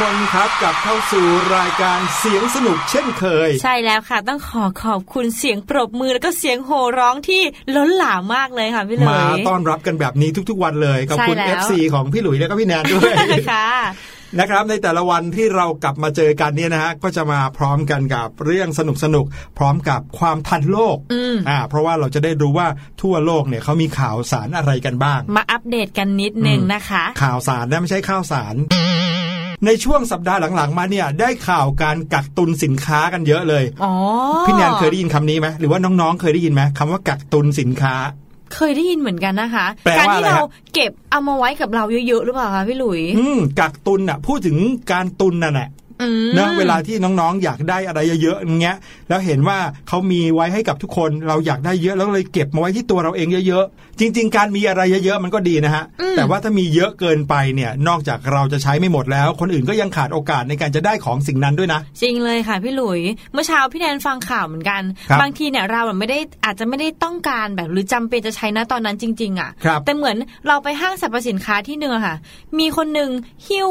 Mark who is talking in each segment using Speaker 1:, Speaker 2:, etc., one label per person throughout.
Speaker 1: คนครับกลับเข้าสู่รายการเสียงสนุกเช่นเคย
Speaker 2: ใช่แล้วค่ะ ต้องขอขอบคุณเสียงปรบมือแล้วก็เสียงโห่ร้องที่ล้นหลามมากเลยค่ะพี่หลุย
Speaker 1: มาต้อนรับกันแบบนี้ทุกๆวันเลยขอบคุณ
Speaker 2: ใช่แล้ว
Speaker 1: FC ของพี่หลุยและก็พี่แนนด้วย
Speaker 2: ค่ะ
Speaker 1: นะครับในแต่ละวันที่เรากลับมาเจอกันเนี่ยนะฮะก็จะมาพร้อมกันกับเรื่องสนุกสนุกๆพร้อมกับความทันโลก
Speaker 2: อืม
Speaker 1: อ่าเพราะว่าเราจะได้รู้ว่าทั่วโลกเนี่ยเขามีข่าวสารอะไรกันบ้าง
Speaker 2: มาอัปเดตกันนิดนึงนะคะ
Speaker 1: ข่าวสารนะไม่ใช่ข้าวสาร ในช่วงสัปดาห์หลังๆ มาเนี่ยได้ข่าวการกักตุนสินค้ากันเยอะเลย
Speaker 2: อ๋อ
Speaker 1: พี่แนนเคยได้ยินคำนี้ไหมหรือว่าน้องๆเคยได้ยินไหมคำว่ากักตุนสินค้า
Speaker 2: เคยได้ยินเหมือนกันนะคะ
Speaker 1: แปลว่า
Speaker 2: การที่
Speaker 1: อะไร
Speaker 2: เรา
Speaker 1: ฮะ
Speaker 2: เก็บเอามาไว้กับเราเยอะๆหรือเปล่าคะพี่หลุย
Speaker 1: อืมกักตุนอะ พูดถึงการตุนน่ะแหละ
Speaker 2: อืม
Speaker 1: นะเวลาที่น้องๆ อยากได้อะไรเยอะๆอย่างเงี้ย แล้วเห็นว่าเขามีไว้ให้กับทุกคนเราอยากได้เยอะแล้วเลยเก็บมาไว้ที่ตัวเราเองเยอะๆ จริง ๆ การมีอะไรเยอะๆมันก็ดีนะฮะ แต่ว่าถ้ามีเยอะเกินไปเนี่ย นอกจากเราจะใช้ไม่หมดแล้ว คนอื่นก็ยังขาดโอกาสในการจะได้ของสิ่งนั้นด้วยนะ
Speaker 2: จริงเลยค่ะพี่หลุย เมื่อเช้าพี่แนนฟังข่าวเหมือนกัน
Speaker 1: ครับ
Speaker 2: บางทีเนี่ยเราอะไม่ได้อาจจะไม่ได้ต้องการแบบหรือจำเป็นจะใช้นะตอนนั้นจริง ๆ อะ
Speaker 1: ครับ
Speaker 2: แต่เหมือนเราไปห้างสรรพสินค้าที่หนึ่งอะค่ะ มีคนหนึ่งหิ้ว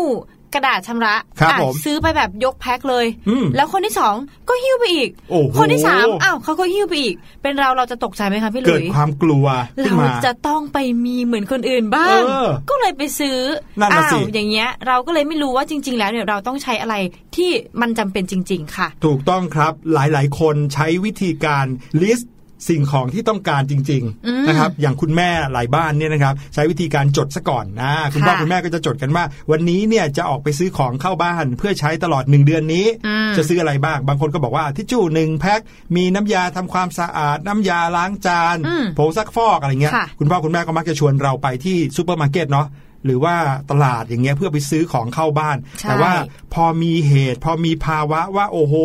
Speaker 2: กระดาษชำระ
Speaker 1: ครับ
Speaker 2: อะ
Speaker 1: ผม
Speaker 2: ซื้อไปแบบยกแพ็คเลย
Speaker 1: อืม
Speaker 2: แล้วคนที่สองก็หิ้วไปอีก
Speaker 1: โอ้โห
Speaker 2: คนที่สามอ้าวเขาก็หิ้วไปอีก เป็นเราเราจะตกใจไหมคะพี่หลุ
Speaker 1: เกิด
Speaker 2: ย
Speaker 1: ความกลัวขึ้น
Speaker 2: เรา
Speaker 1: มา
Speaker 2: จะต้องไปมีเหมือนคนอื่นบ้าง
Speaker 1: เออ
Speaker 2: ก็เลยไปซื้อ
Speaker 1: นั่นน่ะ
Speaker 2: อ้า
Speaker 1: สิ
Speaker 2: วอย่างเงี้ย เราก็เลยไม่รู้ว่าจริง ๆ แล้วเนี่ยเราต้องใช้อะไรที่มันจำเป็นจริง ๆ ค่ะ
Speaker 1: ถูกต้องครับหลายๆ คนใช้วิธีการลิ สต์สิ่งของที่ต้องการจริง
Speaker 2: อืม
Speaker 1: ๆนะครับ อย่างคุณแม่หลายบ้านเนี่ยนะครับ ใช้วิธีการจดซะก่อนนะคุณพ่อ
Speaker 2: ค่ะ
Speaker 1: คุณแม่ก็จะจดกันว่า วันนี้เนี่ยจะออกไปซื้อของเข้าบ้าน เพื่อใช้ตลอดหนึ่งเดือนนี้
Speaker 2: อืม
Speaker 1: จะซื้ออะไรบ้าง บางคนก็บอกว่าทิชชู่หนึ่งแพ็คมีน้ำยาทำความสะอาด น้ำยาล้างจาน
Speaker 2: อืม
Speaker 1: ผงซักฟอกอะไรเงี้ย
Speaker 2: ค่ะ
Speaker 1: คุณพ่อคุณแม่ก็มักจะชวนเราไปที่ซูเปอร์มาร์เก็ตเนาะ หรือว่าตลาดอย่างเงี้ยเพื่อไปซื้อของเข้าบ้าน
Speaker 2: ใช่
Speaker 1: แต่ว่าพอมีเหตุ พอมีภาวะว่าโอ้โห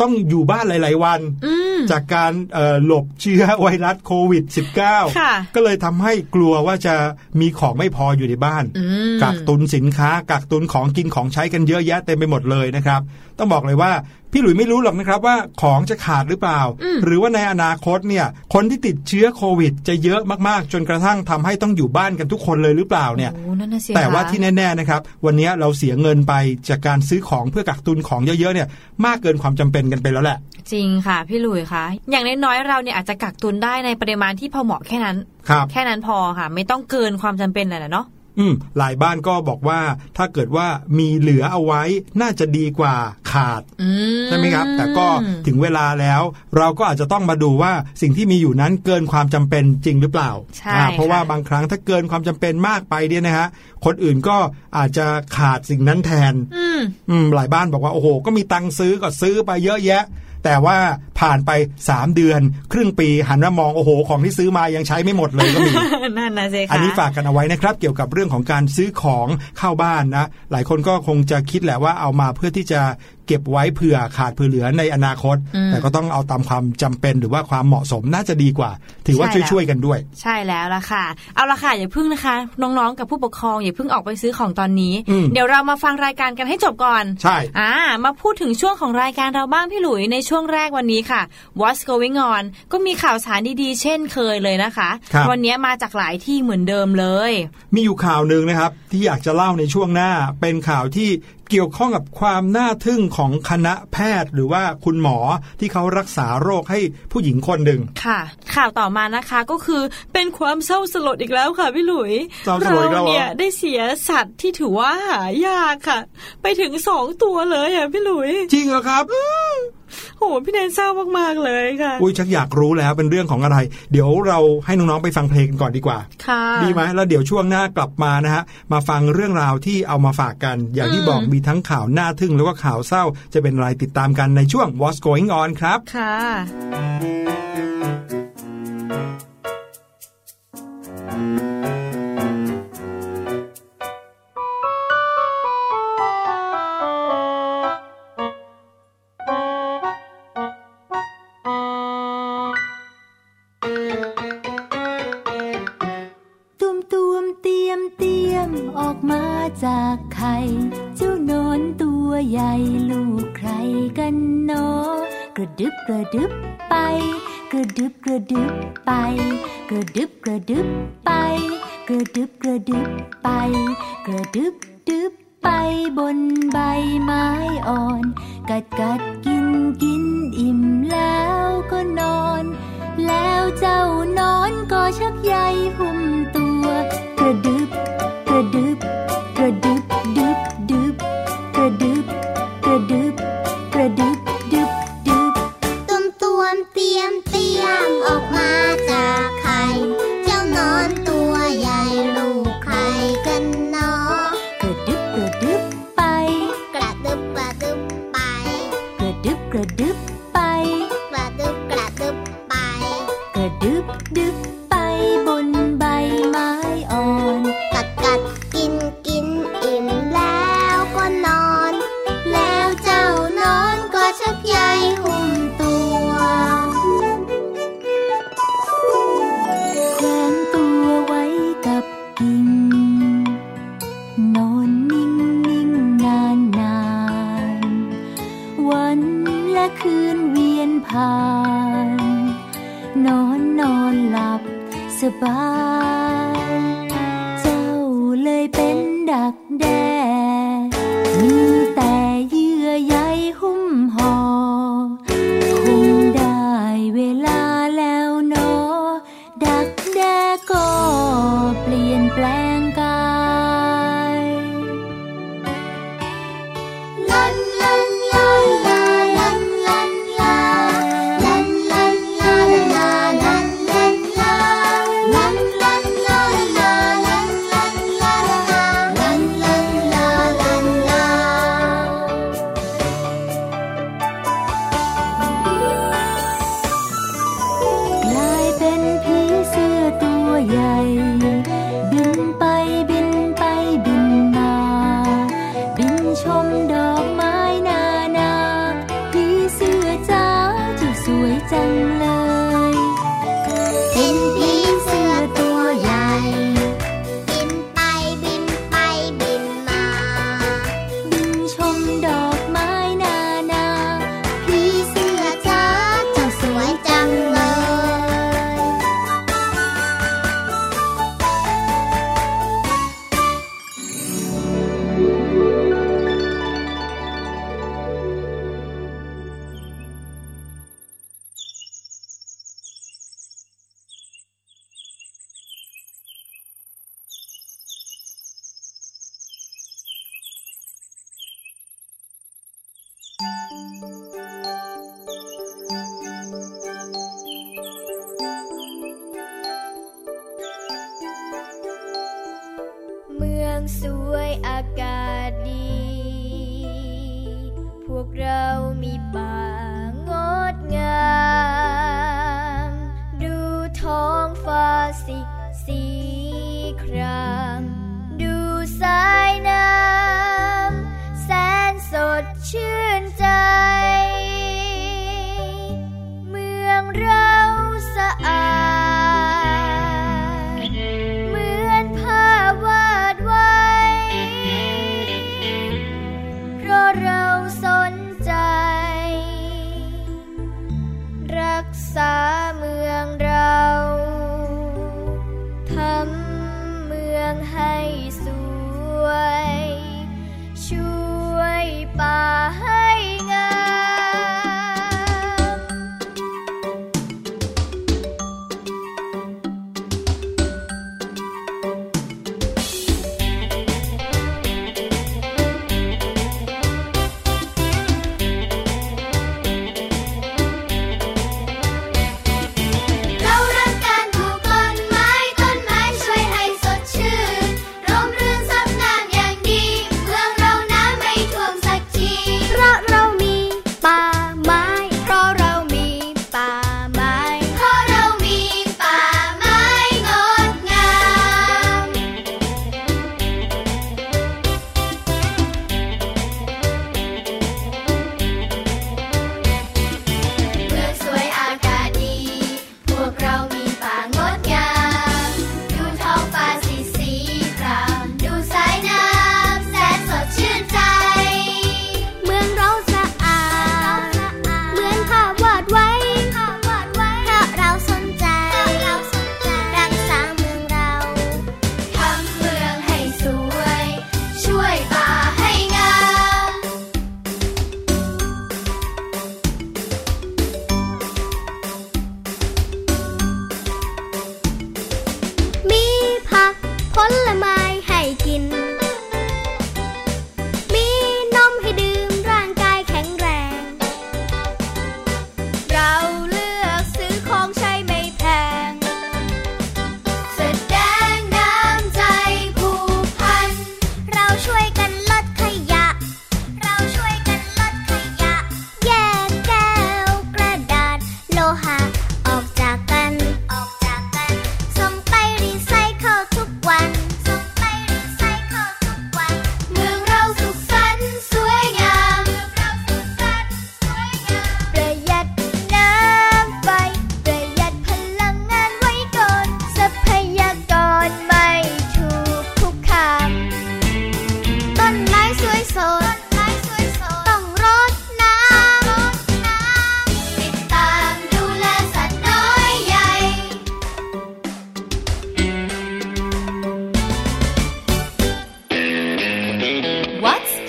Speaker 1: ต้องอยู่บ้านหลาย ๆ วัน
Speaker 2: อืม
Speaker 1: จากการเอ่อหลบเชื้อไวรัสโควิด -19
Speaker 2: ค่ะ
Speaker 1: ก็เลยทำให้กลัวว่าจะมีของไม่พออยู่ในบ้าน
Speaker 2: อืม
Speaker 1: กักตุนสินค้ากักตุนของกินของใช้กันเยอะแยะเต็มไปหมดเลยนะครับ ต้องบอกเลยว่าพี่หลุยไม่รู้หรอกนะครับว่าของจะขาดหรือเปล่า
Speaker 2: อืม
Speaker 1: หรือว่าในอนาคตเนี่ยคนที่ติดเชื้อโควิด จะเยอะมากๆ จนกระทั่งทำให้ต้องอยู่บ้านกันทุกคนเลยหรือเปล่าเนี่ย
Speaker 2: โอ้นั่นน่ะสิ
Speaker 1: แต่ว่า
Speaker 2: คะ
Speaker 1: ที่แน่ๆนะครับวันนี้เราเสียเงินไปจากการซื้อของเพื่อกักตุนของเยอะๆเนี่ยมากเกินความจำเป็นกันไปแล้วแหละ
Speaker 2: จริงค่ะพี่หลุยคะอย่างน้อยๆเราเนี่ยอาจจะกักตุนได้ในปริมาณที่พอเหมาะแค่นั้น
Speaker 1: ครับ
Speaker 2: แค่นั้นพอค่ะ ไม่ต้องเกินความจำเป็นแหละเนาะ
Speaker 1: อืมหลายบ้านก็บอกว่าถ้าเกิดว่ามีเหลือเอาไว้น่าจะดีกว่าขาด
Speaker 2: อืม
Speaker 1: ใช่ไหมครับ แต่ก็ถึงเวลาแล้ว เราก็อาจจะต้องมาดูว่าสิ่งที่มีอยู่นั้นเกินความจำเป็นจริงหรือเปล่า
Speaker 2: ใช่
Speaker 1: อ่าเพราะว่า
Speaker 2: ค่ะ
Speaker 1: บางครั้งถ้าเกินความจำเป็นมากไปเนี่ยนะฮะคนอื่นก็อาจจะขาดสิ่งนั้นแทน
Speaker 2: อืม
Speaker 1: อืมหลายบ้านบอกว่าโอ้โห ก็มีตังค์ซื้อก็ซื้อไปเยอะแยะ แต่ว่าผ่านไป 3 เดือน ครึ่งปีหันมามองโอ้โห ของที่ซื้อมายังใช้ไม่หมดเลยก็มี
Speaker 2: นั่นนะสิคะ
Speaker 1: อันนี้ฝากกันเอาไว้นะครับ เกี่ยวกับเรื่องของการซื้อของเข้าบ้านนะ หลายคนก็คงจะคิดแหละว่าเอามาเพื่อที่จะ เก็บไว้เผื่อขาดเผื่อเหลือในอนาคต
Speaker 2: อืม
Speaker 1: แต่ก็ต้องเอาตามความจำเป็นหรือว่าความเหมาะสมน่าจะดีกว่า ถือว่า
Speaker 2: ใช่แล้ว
Speaker 1: ช่วยๆกันด้วย
Speaker 2: ใช่แล้วล่ะค่ะ เอาละค่ะอย่าเพึ่งนะคะ น้องๆ กับผู้ปกครองอย่าเพึ่งออกไปซื้อของตอนนี้
Speaker 1: อืม
Speaker 2: เดี๋ยวเรามาฟังรายการกันให้จบก่อน
Speaker 1: ใช่
Speaker 2: อ่ามาพูดถึงช่วงของรายการเราบ้างพี่หลุยในช่วงแรกวันนี้ค่ะ What's going on ก็มีข่าวสารดีๆ เช่นเคยเลยนะคะ
Speaker 1: ครับ
Speaker 2: วันนี้มาจากหลายที่เหมือนเดิมเลย
Speaker 1: มีอยู่ข่าวหนึ่งนะครับ ที่อยากจะเล่าในช่วงหน้าเป็นข่าวที่ เกี่ยวข้องกับความน่าทึ่งของคณะแพทย์ หรือว่าคุณหมอที่เขารักษาโรคให้ผู้หญิงคนหนึ่ง
Speaker 2: ค่ะ ข่าวต่อมานะคะก็คือเป็นความเศร้าสลดอีกแล้วค่ะพี่หลุย
Speaker 1: เศร้าสลดอีกแล้วเหรอ
Speaker 2: เนี่ยได้เสียสัตว์ที่ถือว่าหายากค่ะ ไปถึงสองตัวเลยอะพี่หลุย
Speaker 1: จริงเหรอครับ
Speaker 2: โหพี่แนนเศร้ามากๆเลยค่ะ
Speaker 1: อุ้ยชักอยากรู้แล้วเป็นเรื่องของอะไร เดี๋ยวเราให้น้องๆไปฟังเพลงกันก่อนดีกว่า
Speaker 2: ค่ะ
Speaker 1: ดีไหมแล้วเดี๋ยวช่วงหน้ากลับมานะฮะมาฟังเรื่องราวที่เอามาฝากกัน อย่างที่
Speaker 2: อืม
Speaker 1: บอกมีทั้งข่าวน่าทึ่งแล้วก็ข่าวเศร้าจะเป็นอะไรติดตามกันในช่วง What's Going On ครับ
Speaker 2: ค่ะ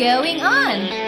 Speaker 3: going on?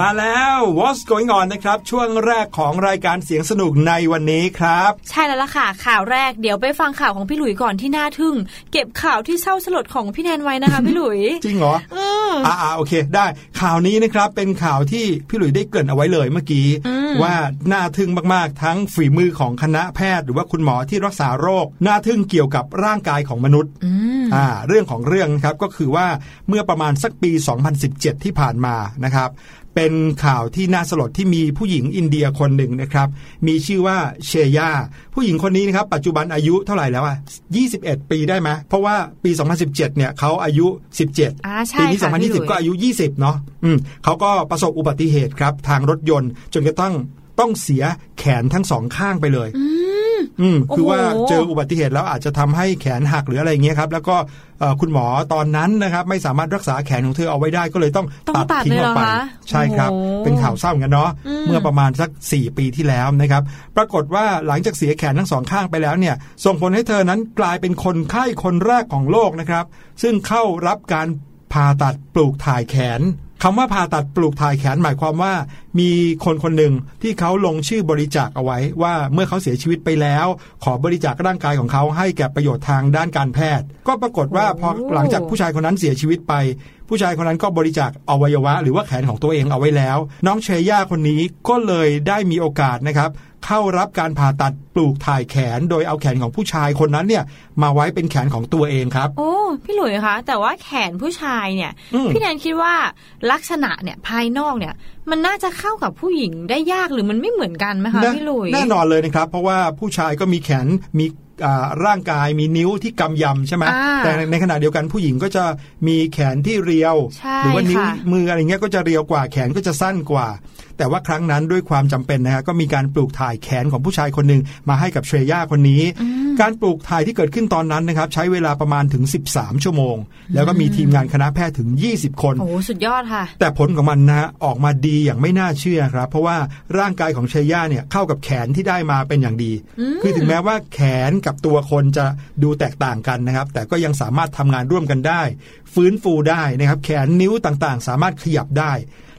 Speaker 1: มาแล้ว What's going on นะครับ ช่วงแรกของรายการเสียงสนุกในวันนี้ครับ
Speaker 2: ใช่แล้วล่ะค่ะ ข่าวแรกเดี๋ยวไปฟังข่าวของพี่หลุยก่อนที่น่าทึ่ง เก็บข่าวที่เศร้าสลดของพี่แนนไว้นะคะ พี่หลุย
Speaker 1: จริงเหรอ
Speaker 2: เออ
Speaker 1: อ่าอ่าโอเค ได้ข่าวนี้นะครับเป็นข่าวที่พี่หลุยได้เกริ่นเอาไว้เลยเมื่อกี้
Speaker 2: อืม
Speaker 1: ว่าน่าทึ่งมากๆ ทั้งฝีมือของคณะแพทย์ หรือว่าคุณหมอที่รักษาโรค น่าทึ่งเกี่ยวกับร่างกายของมนุษย์
Speaker 2: อืม
Speaker 1: อ่าเรื่องของเรื่องนะครับก็คือว่าเมื่อประมาณสักปี 2017 ที่ผ่านมานะครับ เป็นข่าวที่น่าสลดที่มีผู้หญิงอินเดียคนหนึ่งนะครับ มีชื่อว่าเชย่าผู้หญิงคนนี้นะครับ ปัจจุบันอายุเท่าไหร่แล้วอะ 21 ปีได้ไหมเพราะว่าปี 2017 เนี่ยเขาอายุ 17
Speaker 2: อ่าใช่
Speaker 1: ปีนี้
Speaker 2: ค่ะพี่หลุย
Speaker 1: 2020 ก็อายุ 20 เนาะอืมเขาก็ประสบอุบัติเหตุครับ ทางรถยนต์จนกระทั่งต้องเสียแขนทั้งสองข้างไปเลย อืมคือว่า
Speaker 2: โอ้โห
Speaker 1: เจออุบัติเหตุแล้วอาจจะทำให้แขนหักหรืออะไรอย่างเงี้ยครับ แล้วก็เอ่อคุณหมอตอนนั้นนะครับไม่สามารถรักษาแขนของเธอเอาไว้ได้ก็เลยต้อง
Speaker 2: ต้องตัด
Speaker 1: ทิ้งออกไป
Speaker 2: เลยเหรอคะ
Speaker 1: ใช่ครับ
Speaker 2: โอ้โห
Speaker 1: เป็นข่าวเศร้าเหมือนกันเนาะ
Speaker 2: อืม
Speaker 1: เมื่อประมาณสัก 4 ปีที่แล้วนะครับ ปรากฏว่าหลังจากเสียแขนทั้งสองข้างไปแล้วเนี่ย ส่งผลให้เธอนั้นกลายเป็นคนไข้คนแรกของโลกนะครับ ซึ่งเข้ารับการผ่าตัดปลูกถ่ายแขน คำว่าผ่าตัดปลูกถ่ายแขนหมายความว่า มีคนคนหนึ่งที่เขาลงชื่อบริจาคเอาไว้ ว่าเมื่อเขาเสียชีวิตไปแล้ว ขอบริจาคร่างกายของเขาให้แก่ประโยชน์ทางด้านการแพทย์ ก็ปรากฏว่าพอหลังจากผู้ชายคนนั้นเสียชีวิตไป ผู้ชายคนนั้นก็บริจาคอวัยวะ หรือว่าแขนของตัวเองเอาไว้แล้ว น้องเชย่าคนนี้ก็เลยได้มีโอกาสนะครับ เข้ารับการผ่าตัดปลูกถ่ายแขน โดยเอาแขนของผู้ชายคนนั้นเนี่ย มาไว้เป็นแขนของตัวเองครับ
Speaker 2: โอ้พี่หลุยคะแต่ว่าแขนผู้ชายเนี่ย
Speaker 1: อืม
Speaker 2: พี่แนนคิดว่าลักษณะเนี่ยภายนอกเนี่ย มันน่าจะเข้ากับผู้หญิงได้ยากหรือมันไม่เหมือนกันไหมคะ
Speaker 1: แน่
Speaker 2: พี่หลุย
Speaker 1: แน่นอนเลยนะครับ เพราะว่าผู้ชายก็มีแขนมีอ่าร่างกายมีนิ้วที่กำยำใช่ไหม
Speaker 2: อ่า
Speaker 1: แต่ในขณะเดียวกันผู้หญิงก็จะมีแขนที่เรียว
Speaker 2: ใช่
Speaker 1: หรืว่านิ้ว
Speaker 2: ค่ะ
Speaker 1: มืออะไรเงี้ยก็จะเรียวกว่าแขนก็จะสั้นกว่า แต่ว่าครั้งนั้นด้วยความจำเป็นนะฮะก็มีการปลูกถ่ายแขนของผู้ชายคนหนึ่งมาให้กับเทรย่าคนนี้ การปลูกถ่ายที่เกิดขึ้นตอนนั้นนะครับใช้เวลาประมาณถึง 13 ชั่วโมง แล้วก็มีทีมงานคณะแพทย์ถึง 20 คน
Speaker 2: โอ้โหสุดยอดค่ะ
Speaker 1: แต่ผลของมันนะฮะออกมาดีอย่างไม่น่าเชื่อครับ เพราะว่าร่างกายของเชย่าเนี่ยเข้ากับแขนที่ได้มาเป็นอย่างดี คือถึงแม้ว่าแขนกับตัวคนจะดูแตกต่างกันนะครับ แต่ก็ยังสามารถทำงานร่วมกันได้ ฟื้นฟูได้นะครับแขนนิ้วต่างๆ สามารถขยับได้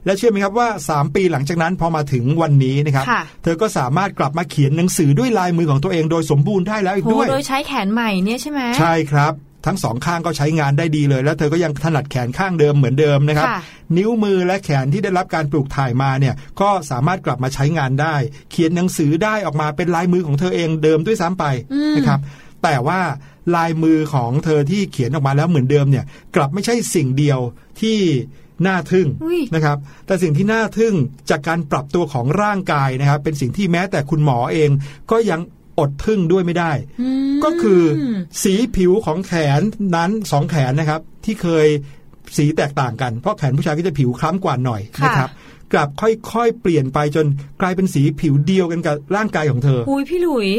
Speaker 1: และเชื่อไหมครับว่า 3 ปีหลังจากนั้นพอมาถึงวันนี้นะครับ
Speaker 2: ค่ะ
Speaker 1: เธอก็สามารถกลับมาเขียนหนังสือด้วยลายมือของตัวเองโดยสมบูรณ์ได้แล้วอีก
Speaker 2: โห
Speaker 1: ด้วย
Speaker 2: โดยใช้แขนใหม่เนี่ยใช่ไหม
Speaker 1: ใช่ครับทั้งสองข้างก็ใช้งานได้ดีเลย แล้วเธอก็ยังถนัดแขนข้างเดิมเหมือนเดิมนะครับ
Speaker 2: ค่ะ
Speaker 1: นิ้วมือและแขนที่ได้รับการปลูกถ่ายมาเนี่ยก็สามารถกลับมาใช้งานได้ เขียนหนังสือได้ออกมาเป็นลายมือของเธอเองเดิมด้วยซ้ำไปนะครับ แต่ว่าลายมือของเธอที่เขียนออกมาแล้วเหมือนเดิมเนี่ย กลับไม่ใช่สิ่งเดียวที่ น่าทึ่ง
Speaker 2: อุ้ย
Speaker 1: นะครับ แต่สิ่งที่น่าทึ่งจากการปรับตัวของร่างกายนะครับ เป็นสิ่งที่แม้แต่คุณหมอเองก็ยังอดทึ่งด้วยไม่ได้ ก็คือสีผิวของแขนนั้นสองแขนนะครับ ที่เคยสีแตกต่างกัน เพราะแขนผู้ชายก็จะผิวคล้ำกว่าหน่อย
Speaker 2: ค่ะ
Speaker 1: นะครับกลับค่อยๆ เปลี่ยนไปจนกลายเป็นสีผิวเดียวกันกับร่างกายของเธอ
Speaker 2: อุ้ยพี่หลุย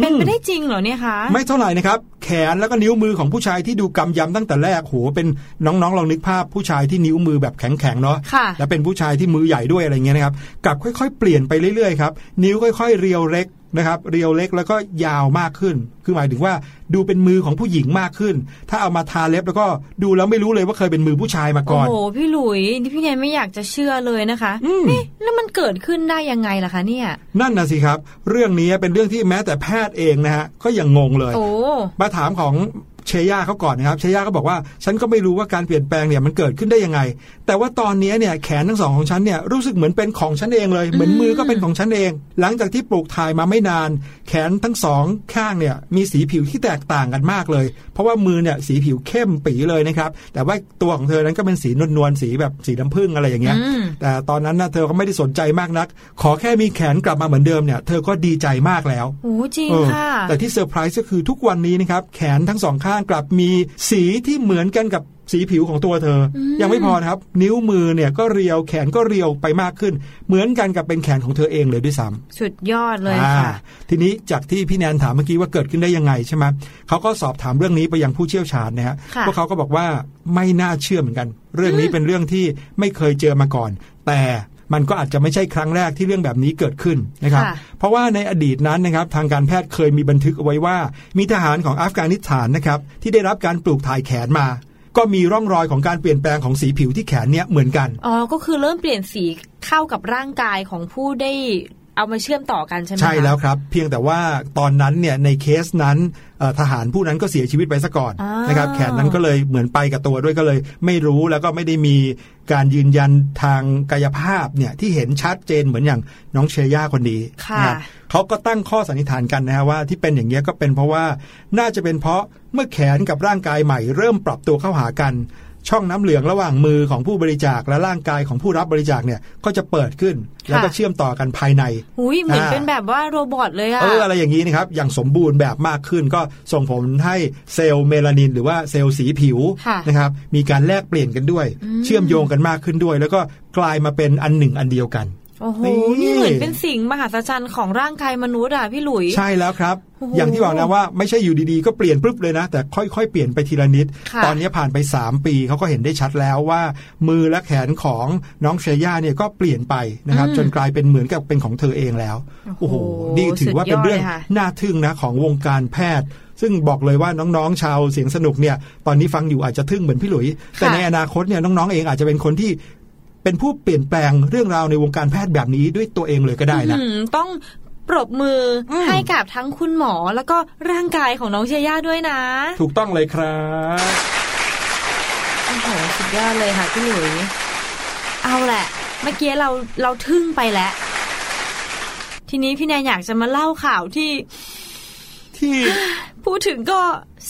Speaker 2: เป็นไปได้จริงเหรอเนี่ยคะ
Speaker 1: ไม่เท่าไหร่นะครับ แขนแล้วก็นิ้วมือของผู้ชายที่ดูกำยำตั้งแต่แรกโหเป็นน้องๆลองนึกภาพผู้ชายที่นิ้วมือแบบแข็งๆเนาะ
Speaker 2: ค่ะ
Speaker 1: แล้วเป็นผู้ชายที่มือใหญ่ด้วยอะไรเงี้ยนะครับกลับค่อยๆ เปลี่ยนไปเรื่อยๆครับนิ้วค่อย ๆ เรียวเล็ก นะครับเรียวเล็กแล้วก็ยาวมากขึ้น คือหมายถึงว่าดูเป็นมือของผู้หญิงมากขึ้น ถ้าเอามาทาเล็บแล้วก็ดูแล้วไม่รู้เลยว่าเคยเป็นมือผู้ชายมาก่
Speaker 2: โอ้
Speaker 1: อน
Speaker 2: โหพี่หลุยนี่พี่แนนไม่อยากจะเชื่อเลยนะคะ
Speaker 1: อืม
Speaker 2: เอ๊ะแล้วมันเกิดขึ้นได้ยังไงล่ะคะเนี่ย
Speaker 1: นั่นนะสิครับ เรื่องนี้เป็นเรื่องที่แม้แต่แพทย์เองนะฮะก็ยังงงเลย
Speaker 2: โอ้
Speaker 1: มาถามของ เชย่าเขาก่อนนะครับ เชย่าก็บอกว่าฉันก็ไม่รู้ว่าการเปลี่ยนแปลงเนี่ยมันเกิดขึ้นได้ยังไง แต่ว่าตอนนี้เนี่ยแขนทั้งสองของฉันเนี่ยรู้สึกเหมือนเป็นของฉันเองเลย เหมือนมือก็เป็นของฉันเอง หลังจากที่ปลูกถ่ายมาไม่นาน แขนทั้งสองข้างเนี่ยมีสีผิวที่แตกต่างกันมากเลย เพราะว่ามือเนี่ยสีผิวเข้มปีเลยนะครับ แต่ว่าตัวของเธอนั้นก็เป็นสีนวลๆสีแบบสีน้ำผึ้งอะไรอย่างเงี้ย
Speaker 2: อืม
Speaker 1: แต่ตอนนั้นนะเธอก็ไม่ได้สนใจมากนัก ขอแค่มีแขนกลับมาเหมือนเดิมเนี่ยเธอก็ดีใจมากแล้ว
Speaker 2: โอ้จริง
Speaker 1: เออ
Speaker 2: ค่ะ
Speaker 1: แต่ที่เซอร์ไพรส์ก็คือทุกวันนี้นะครับแขนทั้งสองข้างกลับมีสีที่เหมือนกันกับสีผิวของตัวเธออยังไม่พอนะครับ นิ้วมือเนี่ยก็เรียวแขนก็เรียวไปมากขึ้น เหมือนกันกับเป็นแขนของเธอเองเลยด้วยซ้ำ
Speaker 2: สุดยอดเลย
Speaker 1: อ่า
Speaker 2: ค่ะ
Speaker 1: ทีนี้จากที่พี่แนนถามเมื่อกี้ว่าเกิดขึ้นได้ยังไงใช่ไหมเขาก็สอบถามเรื่องนี้ไปยังผู้เชี่ยวชาญนะฮะ
Speaker 2: ค่ะ
Speaker 1: พวกเขาก็บอกว่าไม่น่าเชื่อเหมือนกัน เรื่องนี้เป็นเรื่องที่ไม่เคยเจอมาก่อน แต่ มันก็อาจจะไม่ใช่ครั้งแรกที่เรื่องแบบนี้เกิดขึ้นนะครับ
Speaker 2: ค่ะ
Speaker 1: เพราะว่าในอดีตนั้นนะครับทางการแพทย์เคยมีบันทึกเอาไว้ว่า มีทหารของอัฟกานิสถานนะครับที่ได้รับการปลูกถ่ายแขนมาก็มีร่องรอยของการเปลี่ยนแปลงของสีผิวที่แขนเนี่ยเหมือนกัน
Speaker 2: อ๋อ ก็คือเริ่มเปลี่ยนสีเข้ากับร่างกายของผู้ได้ เอามาเชื่อมต่อกันใช่ไหมคะ
Speaker 1: ใช่แล้วครับ เพียงแต่ว่าตอนนั้นเนี่ยในเคสนั้นเอ่อทหารผู้นั้นก็เสียชีวิตไปซะก่อน
Speaker 2: อ่าน
Speaker 1: นะครับแขนนั้นก็เลยเหมือนไปกับตัวด้วยก็เลย ไม่รู้แล้วก็ไม่ได้มีการยืนยันทางกายภาพเนี่ยที่เห็นชัดเจนเหมือนอย่างน้องเชย่าคนนี้
Speaker 2: ค่ะ
Speaker 1: นะครับเขาก็ตั้งข้อสันนิษฐานกันนะฮะว่าที่เป็นอย่างนี้ยก็เป็นเพราะว่าน่าจะเป็นเพราะเมื่อแขนกับร่างกายใหม่เริ่มปรับตัวเข้าหากัน ช่องน้ำเหลืองระหว่างมือของผู้บริจาคและร่างกายของผู้รับบริจาคเนี่ยก็จะเปิดขึ้น แล้วก็เชื่อมต่อกันภายใน
Speaker 2: อุ้ยเหมือน
Speaker 1: อ่า
Speaker 2: เป็นแบบว่าโรบอทเลยอะ
Speaker 1: เอออะไรอย่างนี้นะครับอย่างสมบูรณ์แบบมากขึ้น ก็ส่งผลให้เซลล์เมลานิน หรือว่าเซลล์สีผิว
Speaker 2: ค่ะ
Speaker 1: นะครับมีการแลกเปลี่ยนกันด้วย
Speaker 2: อืม
Speaker 1: เชื่อมโยงกันมากขึ้นด้วย แล้วก็กลายมาเป็นอันหนึ่งอันเดียวกัน
Speaker 2: โอ้โห
Speaker 1: นี่
Speaker 2: นี่เหมือนเป็นสิ่งมหัศจรรย์ของร่างกายมนุษย์อะพี่หลุย
Speaker 1: ใช่แล้วครับ
Speaker 2: โอ้โห
Speaker 1: อย่างที่บอกนะว่าไม่ใช่อยู่ดีๆ ก็เปลี่ยนปุ๊บเลยนะ แต่ค่อยๆ เปลี่ยนไปทีละนิด
Speaker 2: ค่ะ
Speaker 1: ตอนนี้ผ่านไป 3 ปีเขาก็เห็นได้ชัดแล้วว่า มือและแขนของน้องเชย่าเนี่ยก็เปลี่ยนไปนะครับ จนกลายเป็นเหมือนกับเป็นของเธอเองแล้ว โอ้โหนี่ถือว่าเป็นเรื่อง
Speaker 2: สุดยดลยค่ะ
Speaker 1: น่าทึ่งนะของวงการแพทย์ซึ่งบอกเลยว่าน้องๆ ชาวเสียงสนุกเนี่ย ตอนนี้ฟังอยู่อาจจะทึ่งเหมือนพี่หลุย แต่ในอนาคตเนี่ยน้องๆ เองอาจจะเป็นคนที่ เป็นผู้เปลี่ยนแปลงเรื่องราวในวงการแพทย์แบบนี้ด้วยตัวเองเลยก็ได้นะ
Speaker 2: อืมต้องปรบมืออ
Speaker 1: ม
Speaker 2: ให้กับทั้งคุณหมอแล้วก็ร่างกายของน้องเชย่าด้วยนะ
Speaker 1: ถูกต้องเลยครับ
Speaker 2: โอ้โหสุดยอดเลยค่ะพี่หลุยเอาแหละเมื่อกี้เราเราทึ่งไปแล้ว ทีนี้พี่แนนอยากจะมาเล่าข่าวที่
Speaker 1: ที่
Speaker 2: พูดถึงก็